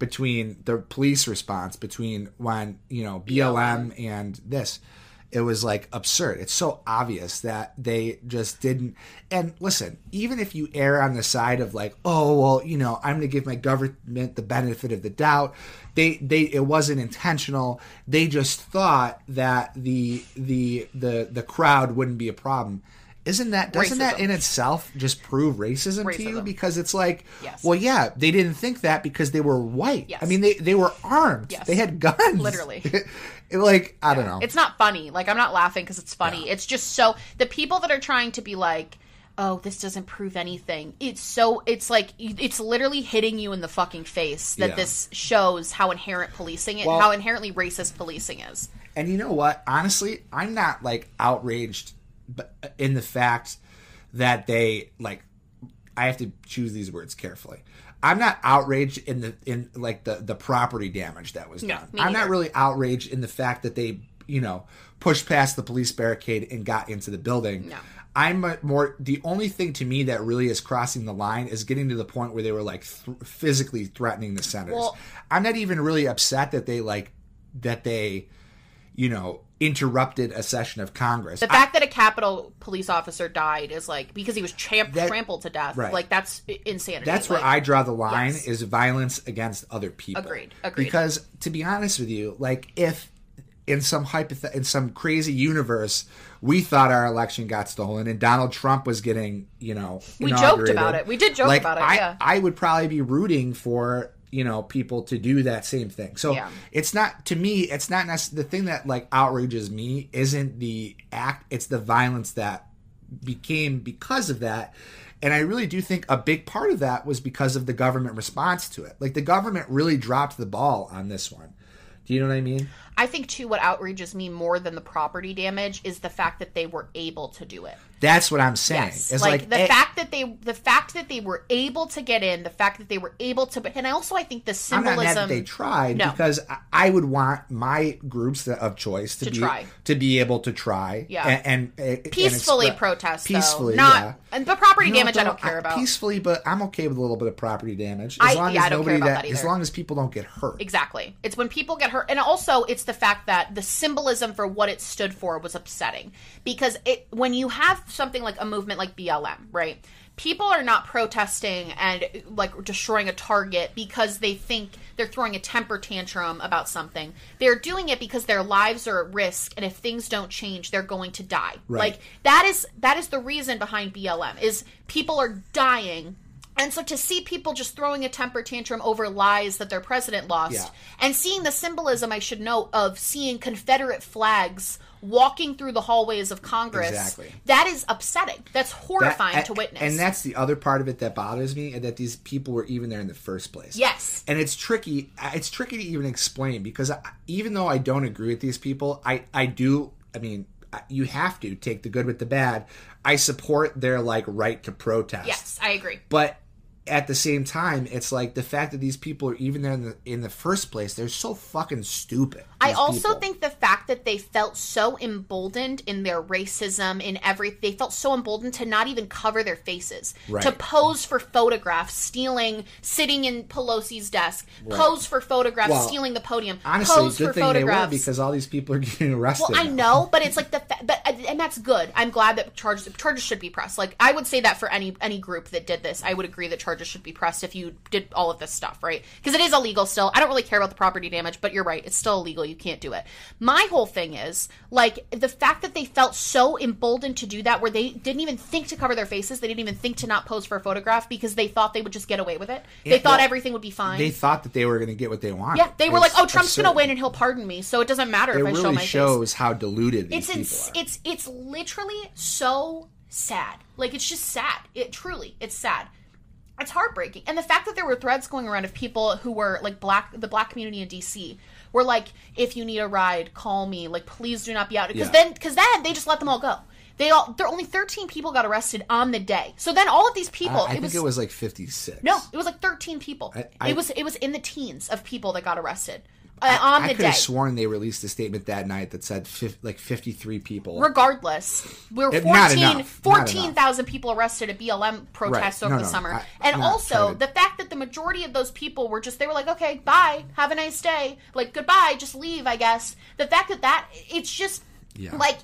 between the police response between when you know BLM and this, it was like absurd. It's so obvious that they just didn't. And listen, even if you err on the side of like, oh well, you know, I'm going to give my government the benefit of the doubt. They they it wasn't intentional. They just thought that the the the the crowd wouldn't be a problem. Isn't that doesn't that in itself just prove racism, to you? Because it's like, Yes. well, yeah, they didn't think that because they were white. Yes. I mean, they they were armed. Yes. They had guns. Literally. It, like I don't know. It's not funny. Like I'm not laughing because it's funny. It's just so the people that are trying to be like, oh, this doesn't prove anything. It's so it's like it's literally hitting you in the fucking face that Yeah. this shows how inherent policing it, Well- how inherently racist policing is. And you know what? Honestly, I'm not like outraged b- in the fact that they like. I have to choose these words carefully. I'm not outraged in the in like the the property damage that was No, done. I'm not really outraged in the fact that they you know pushed past the police barricade and got into the building. No. I'm more the only thing to me that really is crossing the line is getting to the point where they were like th- physically threatening the senators. Well- I'm not even really upset that they like that they you know interrupted a session of Congress. The fact that a Capitol police officer died is like because he was champ- That- trampled to death. right. Like that's insanity. That's where I draw the line Yes. is violence against other people. Agreed, agreed. Because to be honest with you, like if in some hypothet- in some crazy universe we thought our election got stolen and Donald Trump was getting, you know, We joked about it. We did joke like, about it, I, yeah. I would probably be rooting for you know people to do that same thing. So Yeah. it's not to me. It's not necess- the thing that like outrages me isn't the act. It's the violence that became because of that. And I really do think a big part of that was because of the government response to it. Like the government really dropped the ball on this one. Do you know what I mean? I think too what outrages me more than the property damage is the fact that they were able to do it. That's what I'm saying. Yes, It's like, like, the eh, fact that they, the fact that they were able to get in, the fact that they were able to, and also I think the I'm symbolism. not mad that they tried No. because I- would want my groups of choice to, To be try. to be able to try, Yeah. and, and, and peacefully expre- protest, peacefully, though. not yeah. and but property You know, damage. I don't care about peacefully, but I'm okay with a little bit of property damage as I- long yeah, as I don't care nobody about that as long as people don't get hurt. Exactly. It's when people get hurt. And also, it's the fact that the symbolism for what it stood for was upsetting. Because it when you have something like a movement like BLM, right? People are not protesting and like destroying a target because they think they're throwing a temper tantrum about something. They're doing it because their lives are at risk and if things don't change, they're going to die. Right. Like that is that is the reason behind BLM is people are dying And so to see people just throwing a temper tantrum over lies that their president lost, Yeah. and seeing the symbolism, I should note, of seeing Confederate flags walking through the hallways of Congress, Exactly. that is upsetting. That's horrifying That- to witness. And that's the other part of it that bothers me, and that these people were even there in the first place. Yes. and it's tricky. Uh, it's tricky to even explain because I, even though I don't agree with these people, I I do. I mean, uh, you have to take the good with the bad. I support their like right to protest. yes, I agree. but at the same time, it's like the fact that these people are even there in the in the first place. They're so fucking stupid. I also people. think the fact that they felt so emboldened in their racism, in every, they felt so emboldened to not even cover their faces, Right. to pose for photographs, stealing, sitting in Pelosi's desk, pose for photographs, Well, stealing the podium, honestly, pose good for thing they were photographs. because all these people are getting arrested. Well, I now. know, but it's like the fa- but uh, and that's good. I'm glad that charges charges should be pressed. Like I would say that for any any group that did this, I would agree that charges should be pressed if you did all of this stuff, right? Because it is illegal still. I don't really care about the property damage, but you're right, it's still illegal. You can't do it. My whole thing is like the fact that they felt so emboldened to do that, where they didn't even think to cover their faces, they didn't even think to not pose for a photograph because they thought they would just get away with it. Yeah, they thought well, everything would be fine. They thought that they were going to get what they wanted. yeah, they were like, "Oh, Trump's going to win and he'll pardon me, so it doesn't matter It if I show really my face." shows how deluded these it's people are. it's it's literally so sad. Like it's just sad. It truly, it's sad. It's heartbreaking. And the fact that there were threads going around of people who were like black the black community in DC were like if you need a ride, call me. Like please do not be out because Yeah. then cuz then they just let them all go. They all there only 13 people got arrested on the day. So then all of these people I, I it think was, it was like fifty six. no, it was like 13 people. I- it was it was in the teens of people that got arrested uh, on I the could day. have sworn they released a statement that night that said fif- like fifty three people. regardless, we're It- not 14 14,000 people arrested at BLM protests Right. over No, the no, summer. I- and also, the fact that the majority of those people were just, they were like, okay, bye, have a nice day. Like, goodbye, just leave, I guess. The fact that that, it's just, Yeah. like,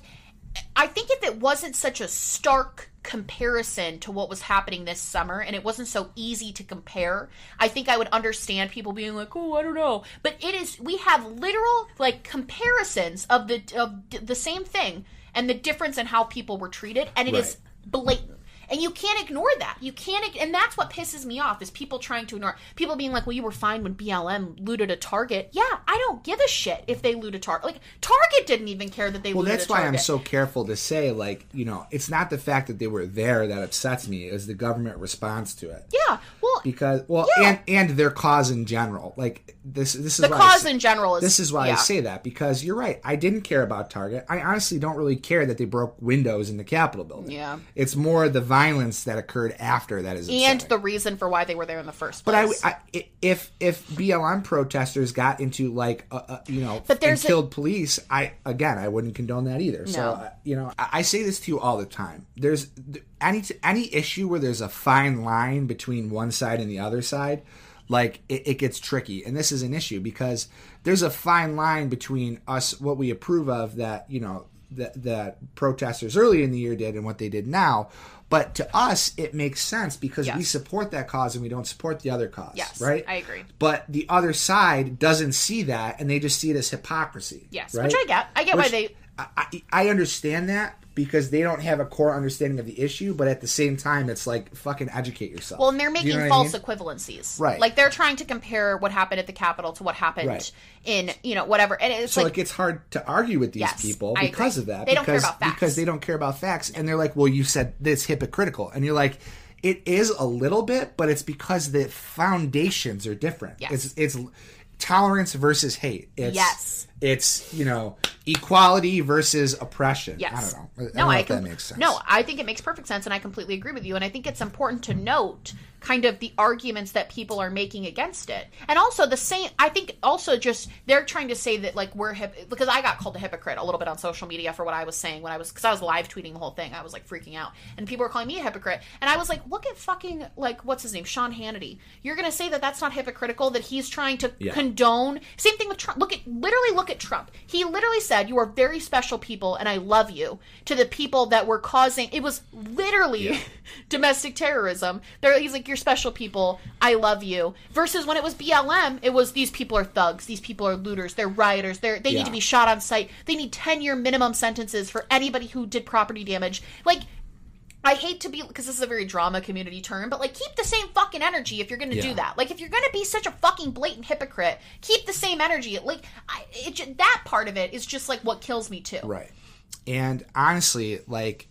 I think if it wasn't such a stark comparison to what was happening this summer and it wasn't so easy to compare, I think I would understand people being like, "Oh, I don't know." But it is we have literal like comparisons of the of the same thing and the difference in how people were treated and it is Right. blatant. And you can't ignore that. You can't, and that's what pisses me off is people trying to ignore. People being like, "Well, you were fine when BLM looted a Target." Yeah, I don't give a shit if they loot a Target. Like Target didn't even care that they well, looted that's why. I'm so careful to say, like, you know, it's not the fact that they were there that upsets me; it's the government response to it. Yeah, well, Because, well, Yeah. and and their cause in general, like this. This is the I cause in general is This is why yeah. I say that because you're right. I didn't care about Target. I honestly don't really care that they broke windows in the Capitol building. Yeah. it's more the violence that occurred after that is and the reason for why they were there in the first place. But I. I, if if BLM protesters got into like uh, uh, you know But there's and a- killed police, I again I wouldn't condone that either. So uh, you know I, I say this to you all the time. There's any any issue where there's a fine line between one side and the other side, like it, it gets tricky. And this is an issue because there's a fine line between us what we approve of that you know that that protesters early in the year did and what they did now. But to us, it makes sense because we support that cause and we don't support the other cause. Yes, right. I agree. But the other side doesn't see that, and they just see it as hypocrisy. yes, right? which I get. I get why they. I, I understand that because they don't have a core understanding of the issue, but at the same time, it's like fucking educate yourself. Well, and they're making you know what I false mean? equivalencies, Right. Like they're trying to compare what happened at the Capitol to what happened Right. in you know whatever, and it's So like it gets hard to argue with these Yes, people because of that. They don't care because, about facts. Because they don't care about facts, and they're like, "Well, you said this hypocritical," and you're like, "It is a little bit, but it's because the foundations are different. Yes. It's it's tolerance versus hate. It's, Yes. It's you know equality versus oppression. Yes. I don't know. I don't no, know I if com- that makes sense. No, I think it makes perfect sense, and I completely agree with you. And I think it's important to note kind of the arguments that people are making against it, and also the same. I think also just they're trying to say that like we're hip because I got called a hypocrite a little bit on social media for what I was saying when I was because I was live tweeting the whole thing. I was like freaking out, and people were calling me a hypocrite, and I was like, look at fucking like what's his name, Sean Hannity. You're gonna say that that's not hypocritical that he's trying to Yeah. condone. Same thing with Trump. Look at literally look at Trump. He literally said, "You are very special people, and I love you." To the people that were causing it was literally domestic terrorism. There, he's like, "You're special people. I love you." Versus when it was BLM, it was these people are thugs. These people are looters. They're rioters. They're they Yeah. need to be shot on sight. They need ten year minimum sentences for anybody who did property damage. Like I hate to be because this is a very drama community term, but like keep the same fucking energy if you're going to Yeah. do that. Like if you're going to be such a fucking blatant hypocrite, keep the same energy. Like I, it, that part of it is just like what kills me too. Right. And honestly, like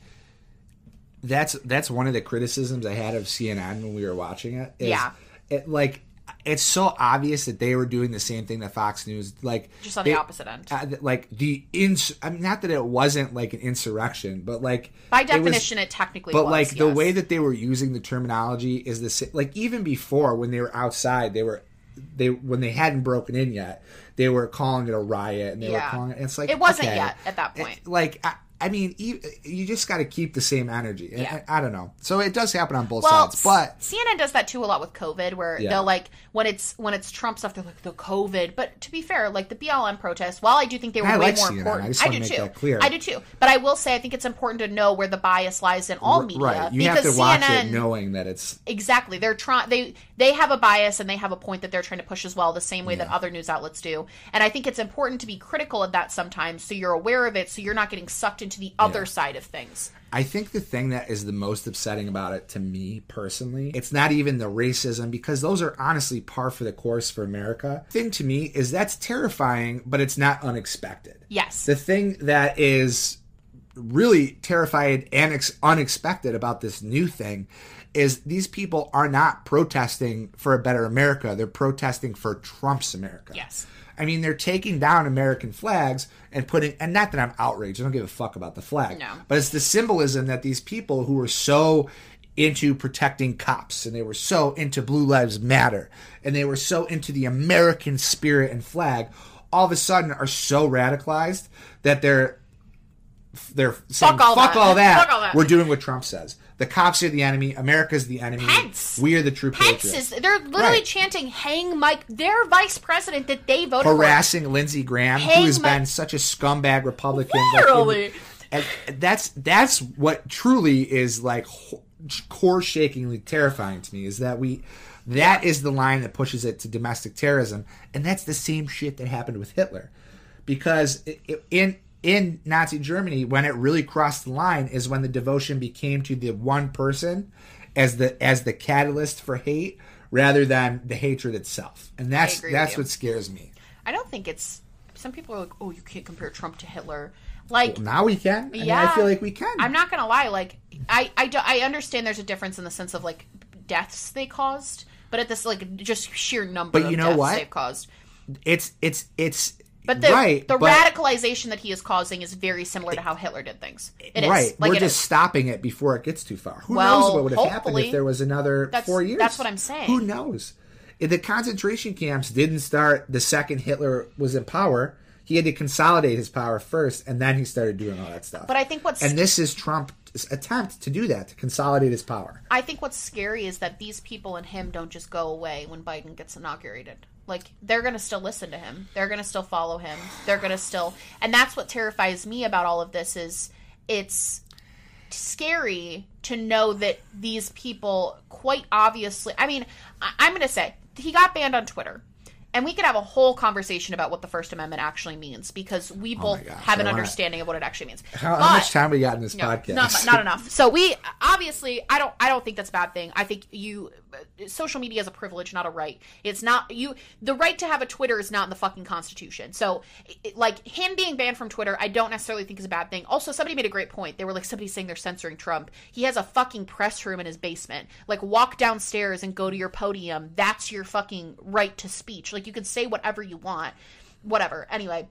that's that's one of the criticisms I had of CNN when we were watching it. is Yeah. It like it's so obvious that they were doing the same thing that Fox News like Just on they- the opposite end. uh, like the ins I mean not that it wasn't like an insurrection, but like By it was- definition, it, technically but was. like the way that they were using the terminology is the same. like even before when they were outside they were they when they hadn't broken in yet they were calling it a riot and they Yeah. were calling it it's like It wasn't okay. yet at that It- point. like I, I mean you, you just got to keep the same energy Yeah. I, I don't know so it does happen on both well, sides but CNN does that too a lot with COVID, where Yeah. they'll like when it's when it's Trump stuff, they're like the COVID. But to be fair, like the BLM protests, while I do think they were I way like more CNN. important, I I do too. I do too. But I will say, I think it's important to know where the bias lies in all media. right you because have to watch it knowing that it's Exactly. They're trying they they have a bias and they have a point that they're trying to push as well, the same way that other news outlets do. And I think it's important to be critical of that sometimes so you're aware of it so you're not getting sucked into the other Yeah. side of things. I think the thing that is the most upsetting about it to me personally, it's not even the racism because those are honestly par for the course for America. The thing to me is that's terrifying, but it's not unexpected. Yes. The thing that is really terrified and ex- unexpected about this new thing is these people are not protesting for a better America. They're protesting for Trump's America. Yes. I mean, they're taking down American flags and putting, and not that I'm outraged. I don't give a fuck about the flag. No. But it's the symbolism that these people who were so into protecting cops and they were so into Blue Lives Matter and they were so into the American spirit and flag, all of a sudden are so radicalized that they're they're saying, all fuck that. all that. Fuck all that." We're doing what Trump says. The cops are the enemy. America's the enemy. Pence. We are the true Pence patriots. is they're literally Right. chanting hang Mike their vice president that they voted for. harassing Lindsey Graham, Hang who has my- been such a scumbag Republican. Like, Literally. and that's that's what truly is like core shakingly terrifying to me is that we that is the line that pushes it to domestic terrorism, and that's the same shit that happened with Hitler, because it, it- in in Nazi Germany, when it really crossed the line, is when the devotion became to the one person as the as the catalyst for hate, rather than the hatred itself, and that's that's what scares me. I don't think it's some people are like, Oh, you can't compare Trump to Hitler. Like Now we can. I mean, Yeah. I feel like we can. I'm not gonna lie, like I I, do, I understand there's a difference in the sense of like deaths they caused, but at this like just sheer number But of you know deaths what? they've caused. It's it's it's But the right. the but, radicalization that he is causing is very similar to how Hitler did things. It is right. like We're just is. stopping it before it gets too far. Who Well, knows what would have happened if there was another four years? that's what I'm saying. Who knows? If the concentration camps didn't start the second Hitler was in power. He had to consolidate his power first, and then he started doing all that stuff. But I think what's and this is Trump's attempt to do that to consolidate his power. I think what's scary is that these people and him don't just go away when Biden gets inaugurated. Like they're going to still listen to him. They're going to still follow him. They're going to still And that's what terrifies me about all of this is it's scary to know that these people quite obviously I mean, I- I'm going to say he got banned on Twitter. And we could have a whole conversation about what the First Amendment actually means because we oh both gosh, have an wanna- understanding of what it actually means. How, how much time we got in this no, podcast? Not, not enough. So we obviously, I don't, I don't think that's a bad thing. I think you, social media is a privilege, not a right. It's not you. The right to have a Twitter is not in the fucking Constitution. So, it, like him being banned from Twitter, I don't necessarily think is a bad thing. Also, somebody made a great point. They were like, somebody saying they're censoring Trump. He has a fucking press room in his basement. Like, walk downstairs and go to your podium. That's your fucking right to speech. Like, you can say whatever you want. Whatever. Anyway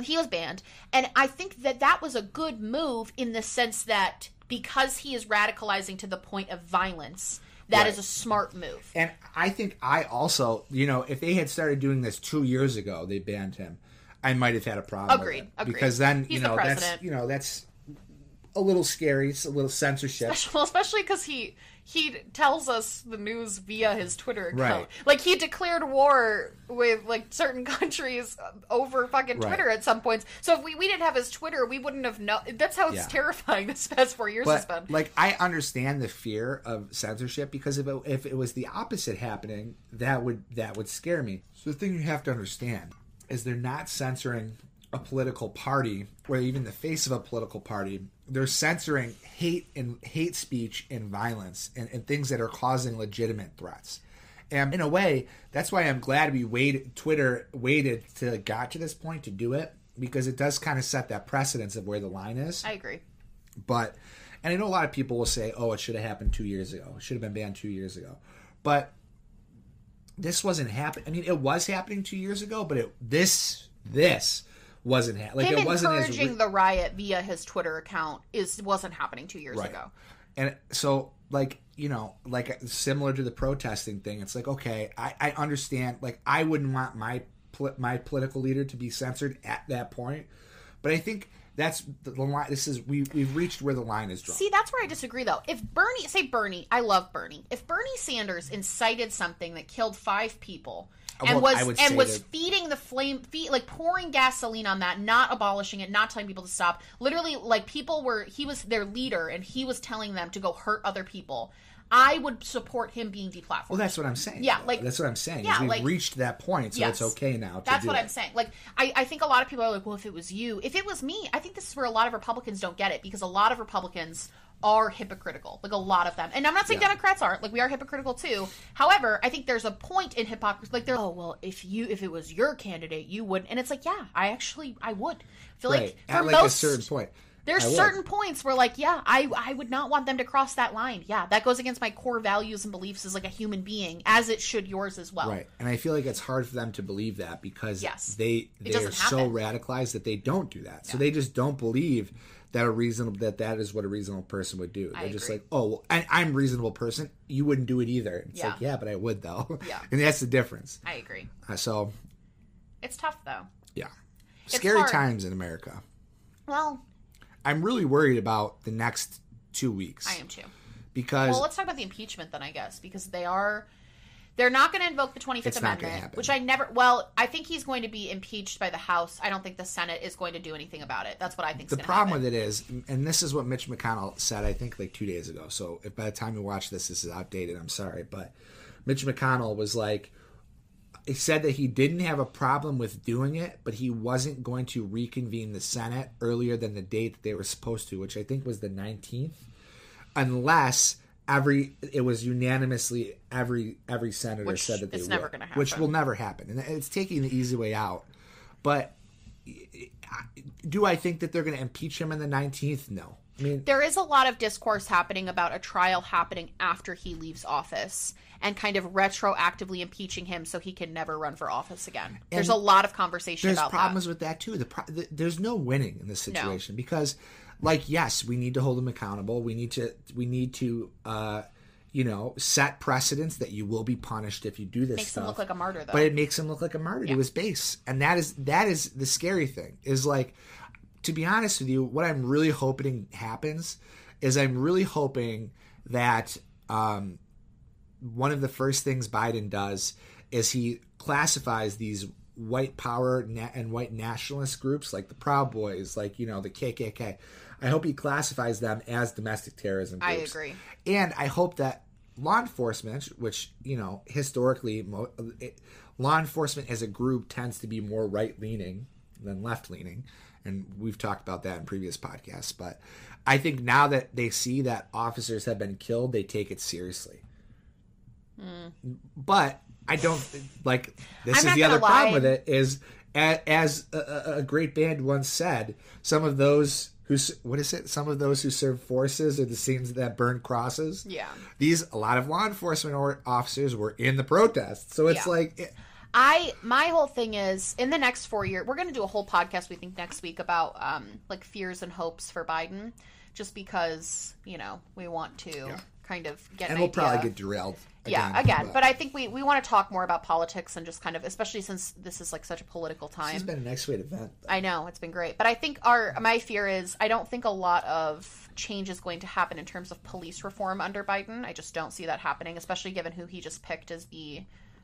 he was banned and i think that that was a good move in the sense that because he is radicalizing to the point of violence that is Right. a smart move And I think I also, you know, if they had started doing this two years ago, they banned him. I might have had a problem. Agreed, agreed. Because then, He's you the know, that's you know that's a little scary. It's a little censorship. well especially because he he tells us the news via his twitter account Right. like he declared war with like certain countries over fucking Right. twitter at some points so if we, we didn't have his twitter we wouldn't have known that's how it's Yeah. terrifying this past four years has been like, I understand the fear of censorship because if it, if it was the opposite happening, that would that would scare me. So the thing you have to understand is they're not censoring a political party or even the face of a political party, they're censoring hate and hate speech and violence and, and things that are causing legitimate threats. And in a way, that's why I'm glad we waited. Twitter waited to got to this point to do it because it does kind of set that precedence of where the line is. I agree. But, and I know a lot of people will say, "Oh, it should have happened two years ago. It should have been banned two years ago." But this wasn't happening. I mean, it was happening two years ago, but it this this wasn't ha- like Him it wasn't as encouraging re- the riot via his Twitter account is wasn't happening two years Right. ago. And so, like, you know, like similar to the protesting thing, it's like, okay, I, I understand. Like, I wouldn't want my pol- my political leader to be censored at that point, but I think that's the, the line. This is we we've reached where the line is drawn. See, that's where I disagree, though. If Bernie, say Bernie, I love Bernie. If Bernie Sanders incited something that killed five people and Well, was and was that- feeding the flame, feed, like pouring gasoline on that, not abolishing it, not telling people to stop, literally, like people were, he was their leader and he was telling them to go hurt other people. I would support him being deplatformed. well, that's what I'm saying. Yeah, though. like- that's what I'm saying. yeah, we've like- reached that point, so Yes. it's okay now. To That's what it. I'm saying. Like, I, I think a lot of people are like, well, if it was you, if it was me, I think this is where a lot of Republicans don't get it because a lot of Republicans are hypocritical. Like, a lot of them. And I'm not saying Yeah. Democrats aren't. Like, we are hypocritical too. However, I think there's a point in hypocrisy. Like, they're, oh, well, if you, if it was your candidate, you would. And it's like, yeah, I actually, I would. I feel Right. like At for like a most, certain point. there's certain points where like yeah I, I would not want them to cross that line yeah that goes against my core values and beliefs as like a human being as it should yours as well Right, and I feel like it's hard for them to believe that because Yes. they they are doesn't so radicalized that they don't do that. So they just don't believe that a reasonable that that is what a reasonable person would do. They're just like, oh, well, I, I'm a reasonable person. You wouldn't do it either. It's Yeah. like, yeah, but I would though. Yeah. and that's the difference. I agree Uh, so it's tough though yeah, scary hard. times in America. well I'm really worried about the next two weeks. I am too because Well, let's talk about the impeachment then, I guess, because they are they're not going to invoke the 25th It's Amendment, happen. which I never well, I think he's going to be impeached by the House. I don't think the Senate is going to do anything about it. That's what I think the problem with it is, and this is what Mitch McConnell said, I think, like two days ago. So if by the time you watch this, this is outdated, I'm sorry. But Mitch McConnell was like, he said that he didn't have a problem with doing it, but he wasn't going to reconvene the Senate earlier than the date that they were supposed to, which I think was the 19th, unless every it was unanimously every every senator Which said that they would, never gonna which will never happen, and it's taking the easy way out. But do I think that they're going to impeach him in the 19th? No. I mean, There is a lot of discourse happening about a trial happening after he leaves office and kind of retroactively impeaching him so he can never run for office again. there's a lot of conversation there's about problems that. with that too. The, pro- the there's no winning in this situation because, like, yes, we need to hold them accountable. We need to we need to uh, you know set precedents that you will be punished if you do this. Makes stuff. him look like a martyr, though. But it makes him look like a martyr to his base, and that is that is the scary thing. Is like, to be honest with you, what I'm really hoping happens is I'm really hoping that um, one of the first things Biden does is he classifies these white power na- and white nationalist groups like the Proud Boys, like you know the KKK. I hope he classifies them as domestic terrorism. I agree. and I hope that law enforcement, which you know historically, mo- it, law enforcement as a group tends to be more right leaning than left leaning. And we've talked about that in previous podcasts. But I think now that they see that officers have been killed, they take it seriously. Hmm. But I don't like this I'm is the other problem with it is as a great band once said, some of those who s- what is it? Some of those who serve forces are the scenes that burn crosses. Yeah. these a lot of law enforcement officers were in the protests, so it's Yeah. like it, I my whole thing is in the next four years we're going to do a whole podcast we think next week about um like fears and hopes for Biden, just because you know we want to kind of get and an we'll idea. probably get derailed. yeah again, but, I think we we want to talk more about politics and just kind of especially since this is like such a political time. it's been an X-rated event. I know it's been great, but I think our my fear is I don't think a lot of change is going to happen in terms of police reform under Biden. I just don't see that happening, especially given who he just picked as the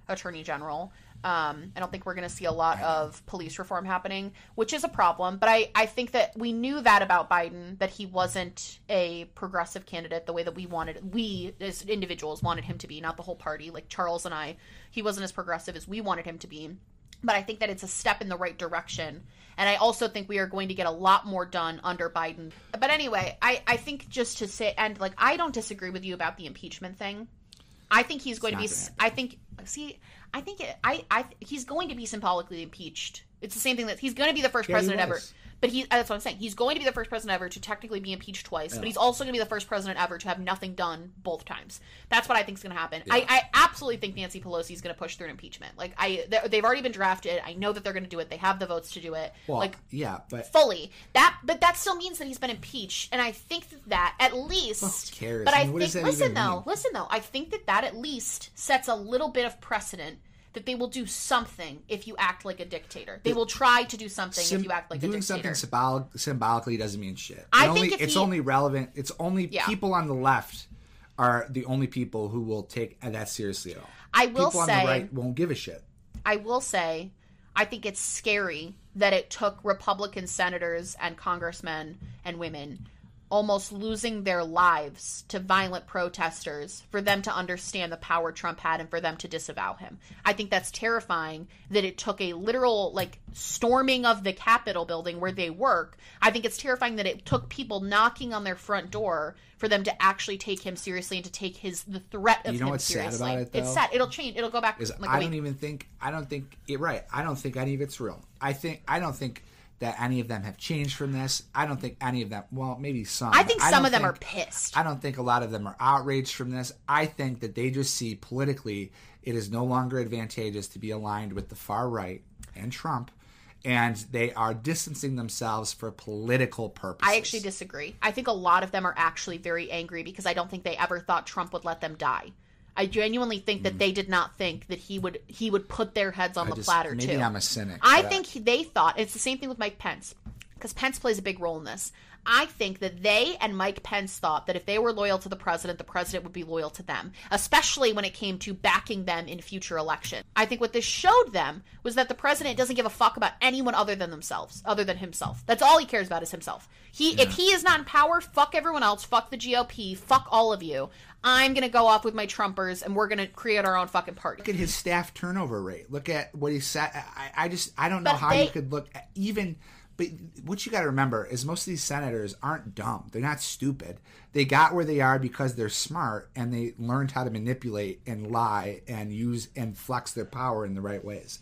attorney general. Um, I don't think we're going to see a lot of police reform happening, which is a problem. But I, I think that we knew that about Biden that he wasn't a progressive candidate the way that we wanted we as individuals wanted him to be, not the whole party. Like Charles and I, he wasn't as progressive as we wanted him to be. but I think that it's a step in the right direction. And I also think we are going to get a lot more done under Biden. But anyway, I, I think just to say, and like, I don't disagree with you about the impeachment thing. I think he's going to be. I think. See, I think it, I. I. He's going to be symbolically impeached. It's the same thing that he's going to be the first Yeah, president ever. But he. That's what I'm saying. He's going to be the first president ever to technically be impeached twice. But he's also going to be the first president ever to have nothing done both times. That's what I think is going to happen. I, I absolutely think Nancy Pelosi is going to push through an impeachment. Like I, they- they've already been drafted. I know that they're going to do it. They have the votes to do it. Well, like yeah, but fully that but that still means that he's been impeached and i think that that at least cares? but I i, mean, what think listen though mean? listen though i think that that at least sets a little bit of precedent that they will do something if you act like a dictator they will try to do something Sim- if you act like a dictator. doing something symbolic, symbolically doesn't mean shit. It I only, think it's he- only relevant. It's only Yeah. people on the left are the only people who will take that seriously at all. I will people say- on the right won't give a shit. I will say, I think it's scary that it took Republican senators and congressmen and women almost losing their lives to violent protesters for them to understand the power Trump had and for them to disavow him. I think that's terrifying that it took a literal like storming of the Capitol building where they work. I think it's terrifying that it took people knocking on their front door for them to actually take him seriously and to take his the threat of You know him what's sad seriously. about it, it's though? sad. It'll change. It'll go back. like I don't even think I don't think it right. I don't think any of it's real. I think I don't think that any of them have changed from this. I don't think any of them. Well, maybe some. I think some don't of them think- are pissed. I don't think a lot of them are outraged from this. I think that they just see politically it is no longer advantageous to be aligned with the far right and Trump, and they are distancing themselves for political purposes. I actually disagree. I think a lot of them are actually very angry because I don't think they ever thought Trump would let them die. I genuinely think that hmm. they did not think that he would he would put their heads on the just- platter maybe too. I'm a cynic, I I- think he- they thought it's the same thing with Mike Pence because Pence plays a big role in this. I think that they and Mike Pence thought that if they were loyal to the president, the president would be loyal to them, especially when it came to backing them in future elections. I think what this showed them was that the president doesn't give a fuck about anyone other than themselves, other than himself. That's all he cares about is himself. He if he is not in power, fuck everyone else, fuck the GOP, fuck all of you. I'm gonna go off with my Trumpers and we're gonna create our own fucking party. look at his staff turnover rate. Look at what he said. I, I just I don't know But how they- you could look at even. But what you got to remember is most of these senators aren't dumb. They're not stupid. They got where they are because they're smart and they learned how to manipulate and lie and use and flex their power in the right ways.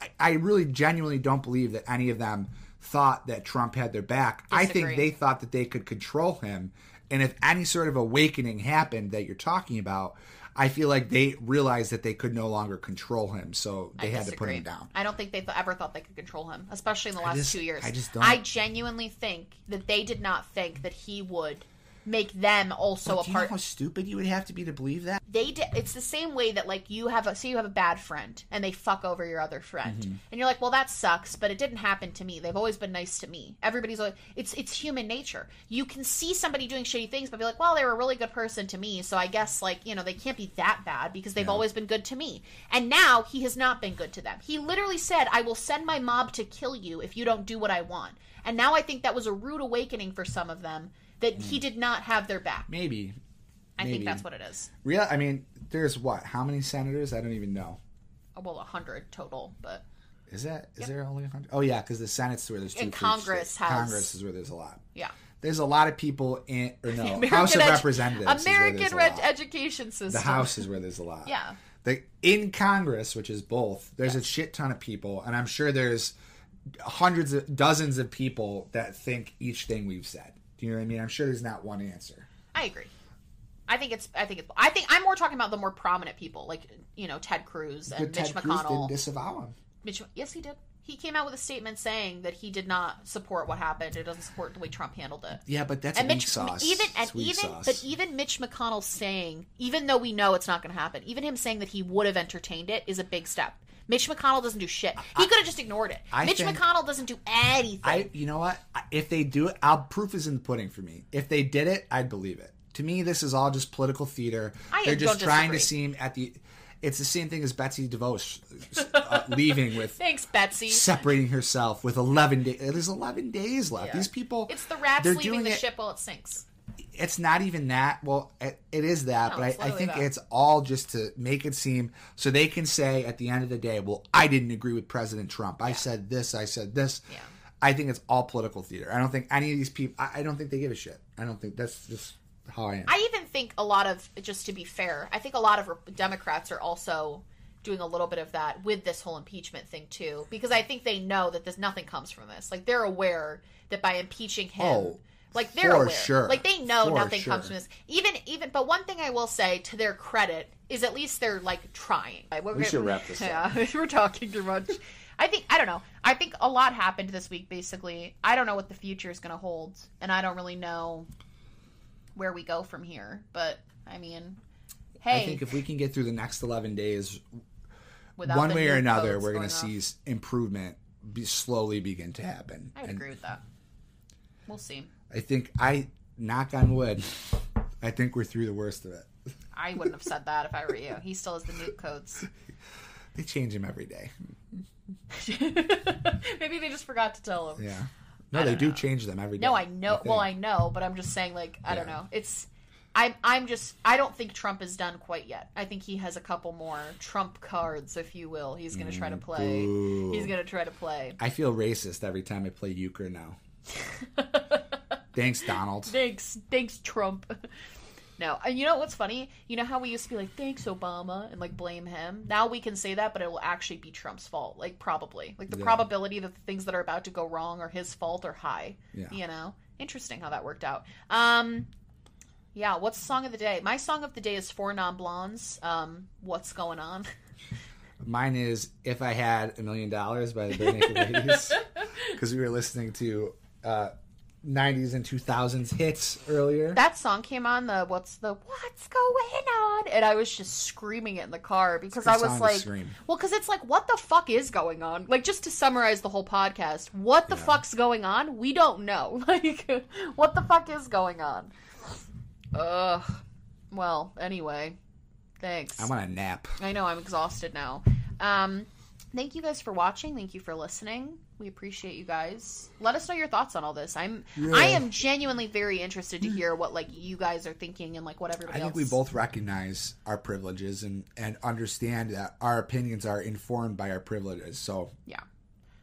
I, I really genuinely don't believe that any of them thought that Trump had their back. I think they thought that they could control him. And if any sort of awakening happened that you're talking about, I feel like they realized that they could no longer control him, so they I had to put him down. I don't think they th- ever thought they could control him, especially in the last just- two years. I just don't- I genuinely think that they did not think that he would make them also Do a you know part. how stupid you would have to be to believe that? they did. It's the same way that like you have a say you have a bad friend and they fuck over your other friend, Mm-hmm. and you're like, well, that sucks, but it didn't happen to me. They've always been nice to me. Everybody's always, it's it's human nature. You can see somebody doing shitty things, but be like, well, they were a really good person to me, so I guess like you know they can't be that bad because they've always been good to me. And now he has not been good to them. He literally said, "I will send my mob to kill you if you don't do what I want." And now I think that was a rude awakening for some of them that he hmm. did not have their back. Maybe. I maybe. think that's what it is. Real. I mean, there's what? How many senators? I don't even know. Uh, well, a hundred total, but Is that? Is there only a hundred? Oh yeah, because the Senate's where there's two. And Congress has- Congress is where there's a lot. yeah. There's a lot of people in or no House of edu- Representatives. American red education system. The House is where there's a lot. Yeah. The in Congress, which is both, there's a shit ton of people, and I'm sure there's hundreds of dozens of people that think each thing we've said. Do you know what I mean? I'm sure there's not one answer. I agree. I think it's. I think it's. I think I'm more talking about the more prominent people, like you know Ted Cruz and But Mitch Ted Cruz didn't McConnell. disavow him. Mitch, yes, he did. He came out with a statement saying that he did not support what happened. It doesn't support the way Trump handled it. Yeah, but that's and weak Mitch, sauce. even and even, sauce. but even Mitch McConnell saying, even though we know it's not going to happen, even him saying that he would have entertained it is a big step. Mitch McConnell doesn't do shit. He could have just ignored it. I Mitch think- McConnell doesn't do anything. I, you know what? If they do it, I'll proof is in the pudding for me. If they did it, I'd believe it. To me, this is all just political theater. I They're just don't trying to disagree. seem at the. It's the same thing as Betsy DeVos uh, leaving with Thanks, Betsy. separating herself with 11 days. There's 11 days left. These people. It's the rats they're leaving doing the it- ship while it sinks. It's not even that. Well, it, it is that, No, but I, I think that. it's all just to make it seem so they can say at the end of the day, well, I didn't agree with President Trump. I said this, I said this. Yeah. I think it's all political theater. I don't think any of these people. I, I don't think they give a shit. I don't think that's just how I am. I even think a lot of, just to be fair, I think a lot of Democrats are also doing a little bit of that with this whole impeachment thing too, because I think they know that there's nothing comes from this. Like they're aware that by impeaching him, Oh, like they're for aware, sure. like they know For nothing sure. comes from this. Even even, but one thing I will say to their credit is at least they're like trying. We should wrap this up. Yeah, we're talking too much. I think I don't know. I think a lot happened this week. Basically, I don't know what the future is going to hold, and I don't really know where we go from here. But I mean, hey, I think if we can get through the next eleven days, without one way or another, we're going to see improvement be, slowly begin to happen. I And agree with that. We'll see. I think I knock on wood. I think we're through the worst of it. I wouldn't have said that if I were you. He still has the nuke codes. They change them every day. Maybe they just forgot to tell him. Yeah. No, they don't know. change them every day. No, I know. well, I know, but I'm just saying. Like, I don't know. It's. I'm. I'm just. I don't think Trump is done quite yet. I think he has a couple more Trump cards, if you will. He's going to try to play. Mm, boo. He's going to try to play. I feel racist every time I play euchre now. Thanks, Donald. Thanks, thanks, Trump. no, and you know what's funny? You know how we used to be like, "Thanks, Obama," and like blame him. Now we can say that, but it will actually be Trump's fault. Like probably, like the Yeah. probability that the things that are about to go wrong are his fault are high. Yeah. You know, interesting how that worked out. Um, yeah. What's the song of the day? My song of the day is Four Non Blondes. Um, what's going on? Mine is "If I Had a Million Dollars" by the Barenaked Ladies because we were listening to uh, '90s and 2000s hits earlier. that song came on the what's the what's going on and i was just screaming it in the car because i was like scream. well because it's like what the fuck is going on like just to summarize the whole podcast what the Yeah. fuck's going on we don't know like what the fuck is going on ugh well anyway thanks I want a nap. I know I'm exhausted now. Um, thank you guys for watching. Thank you for listening. We appreciate you guys. Let us know your thoughts on all this. I'm I am genuinely very interested to hear what like you guys are thinking and like what everybody I think else. we both recognize our privileges and, and understand that our opinions are informed by our privileges. So yeah,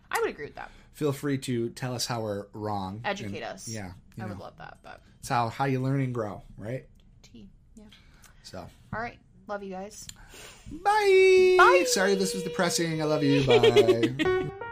I would agree with that. feel free to tell us how we're wrong. Educate And- us. Yeah. I would love that. But It's how, how you learn and grow, right? tea, yeah. So, All right, love you guys. bye. Bye. Sorry this was depressing. I love you. Bye.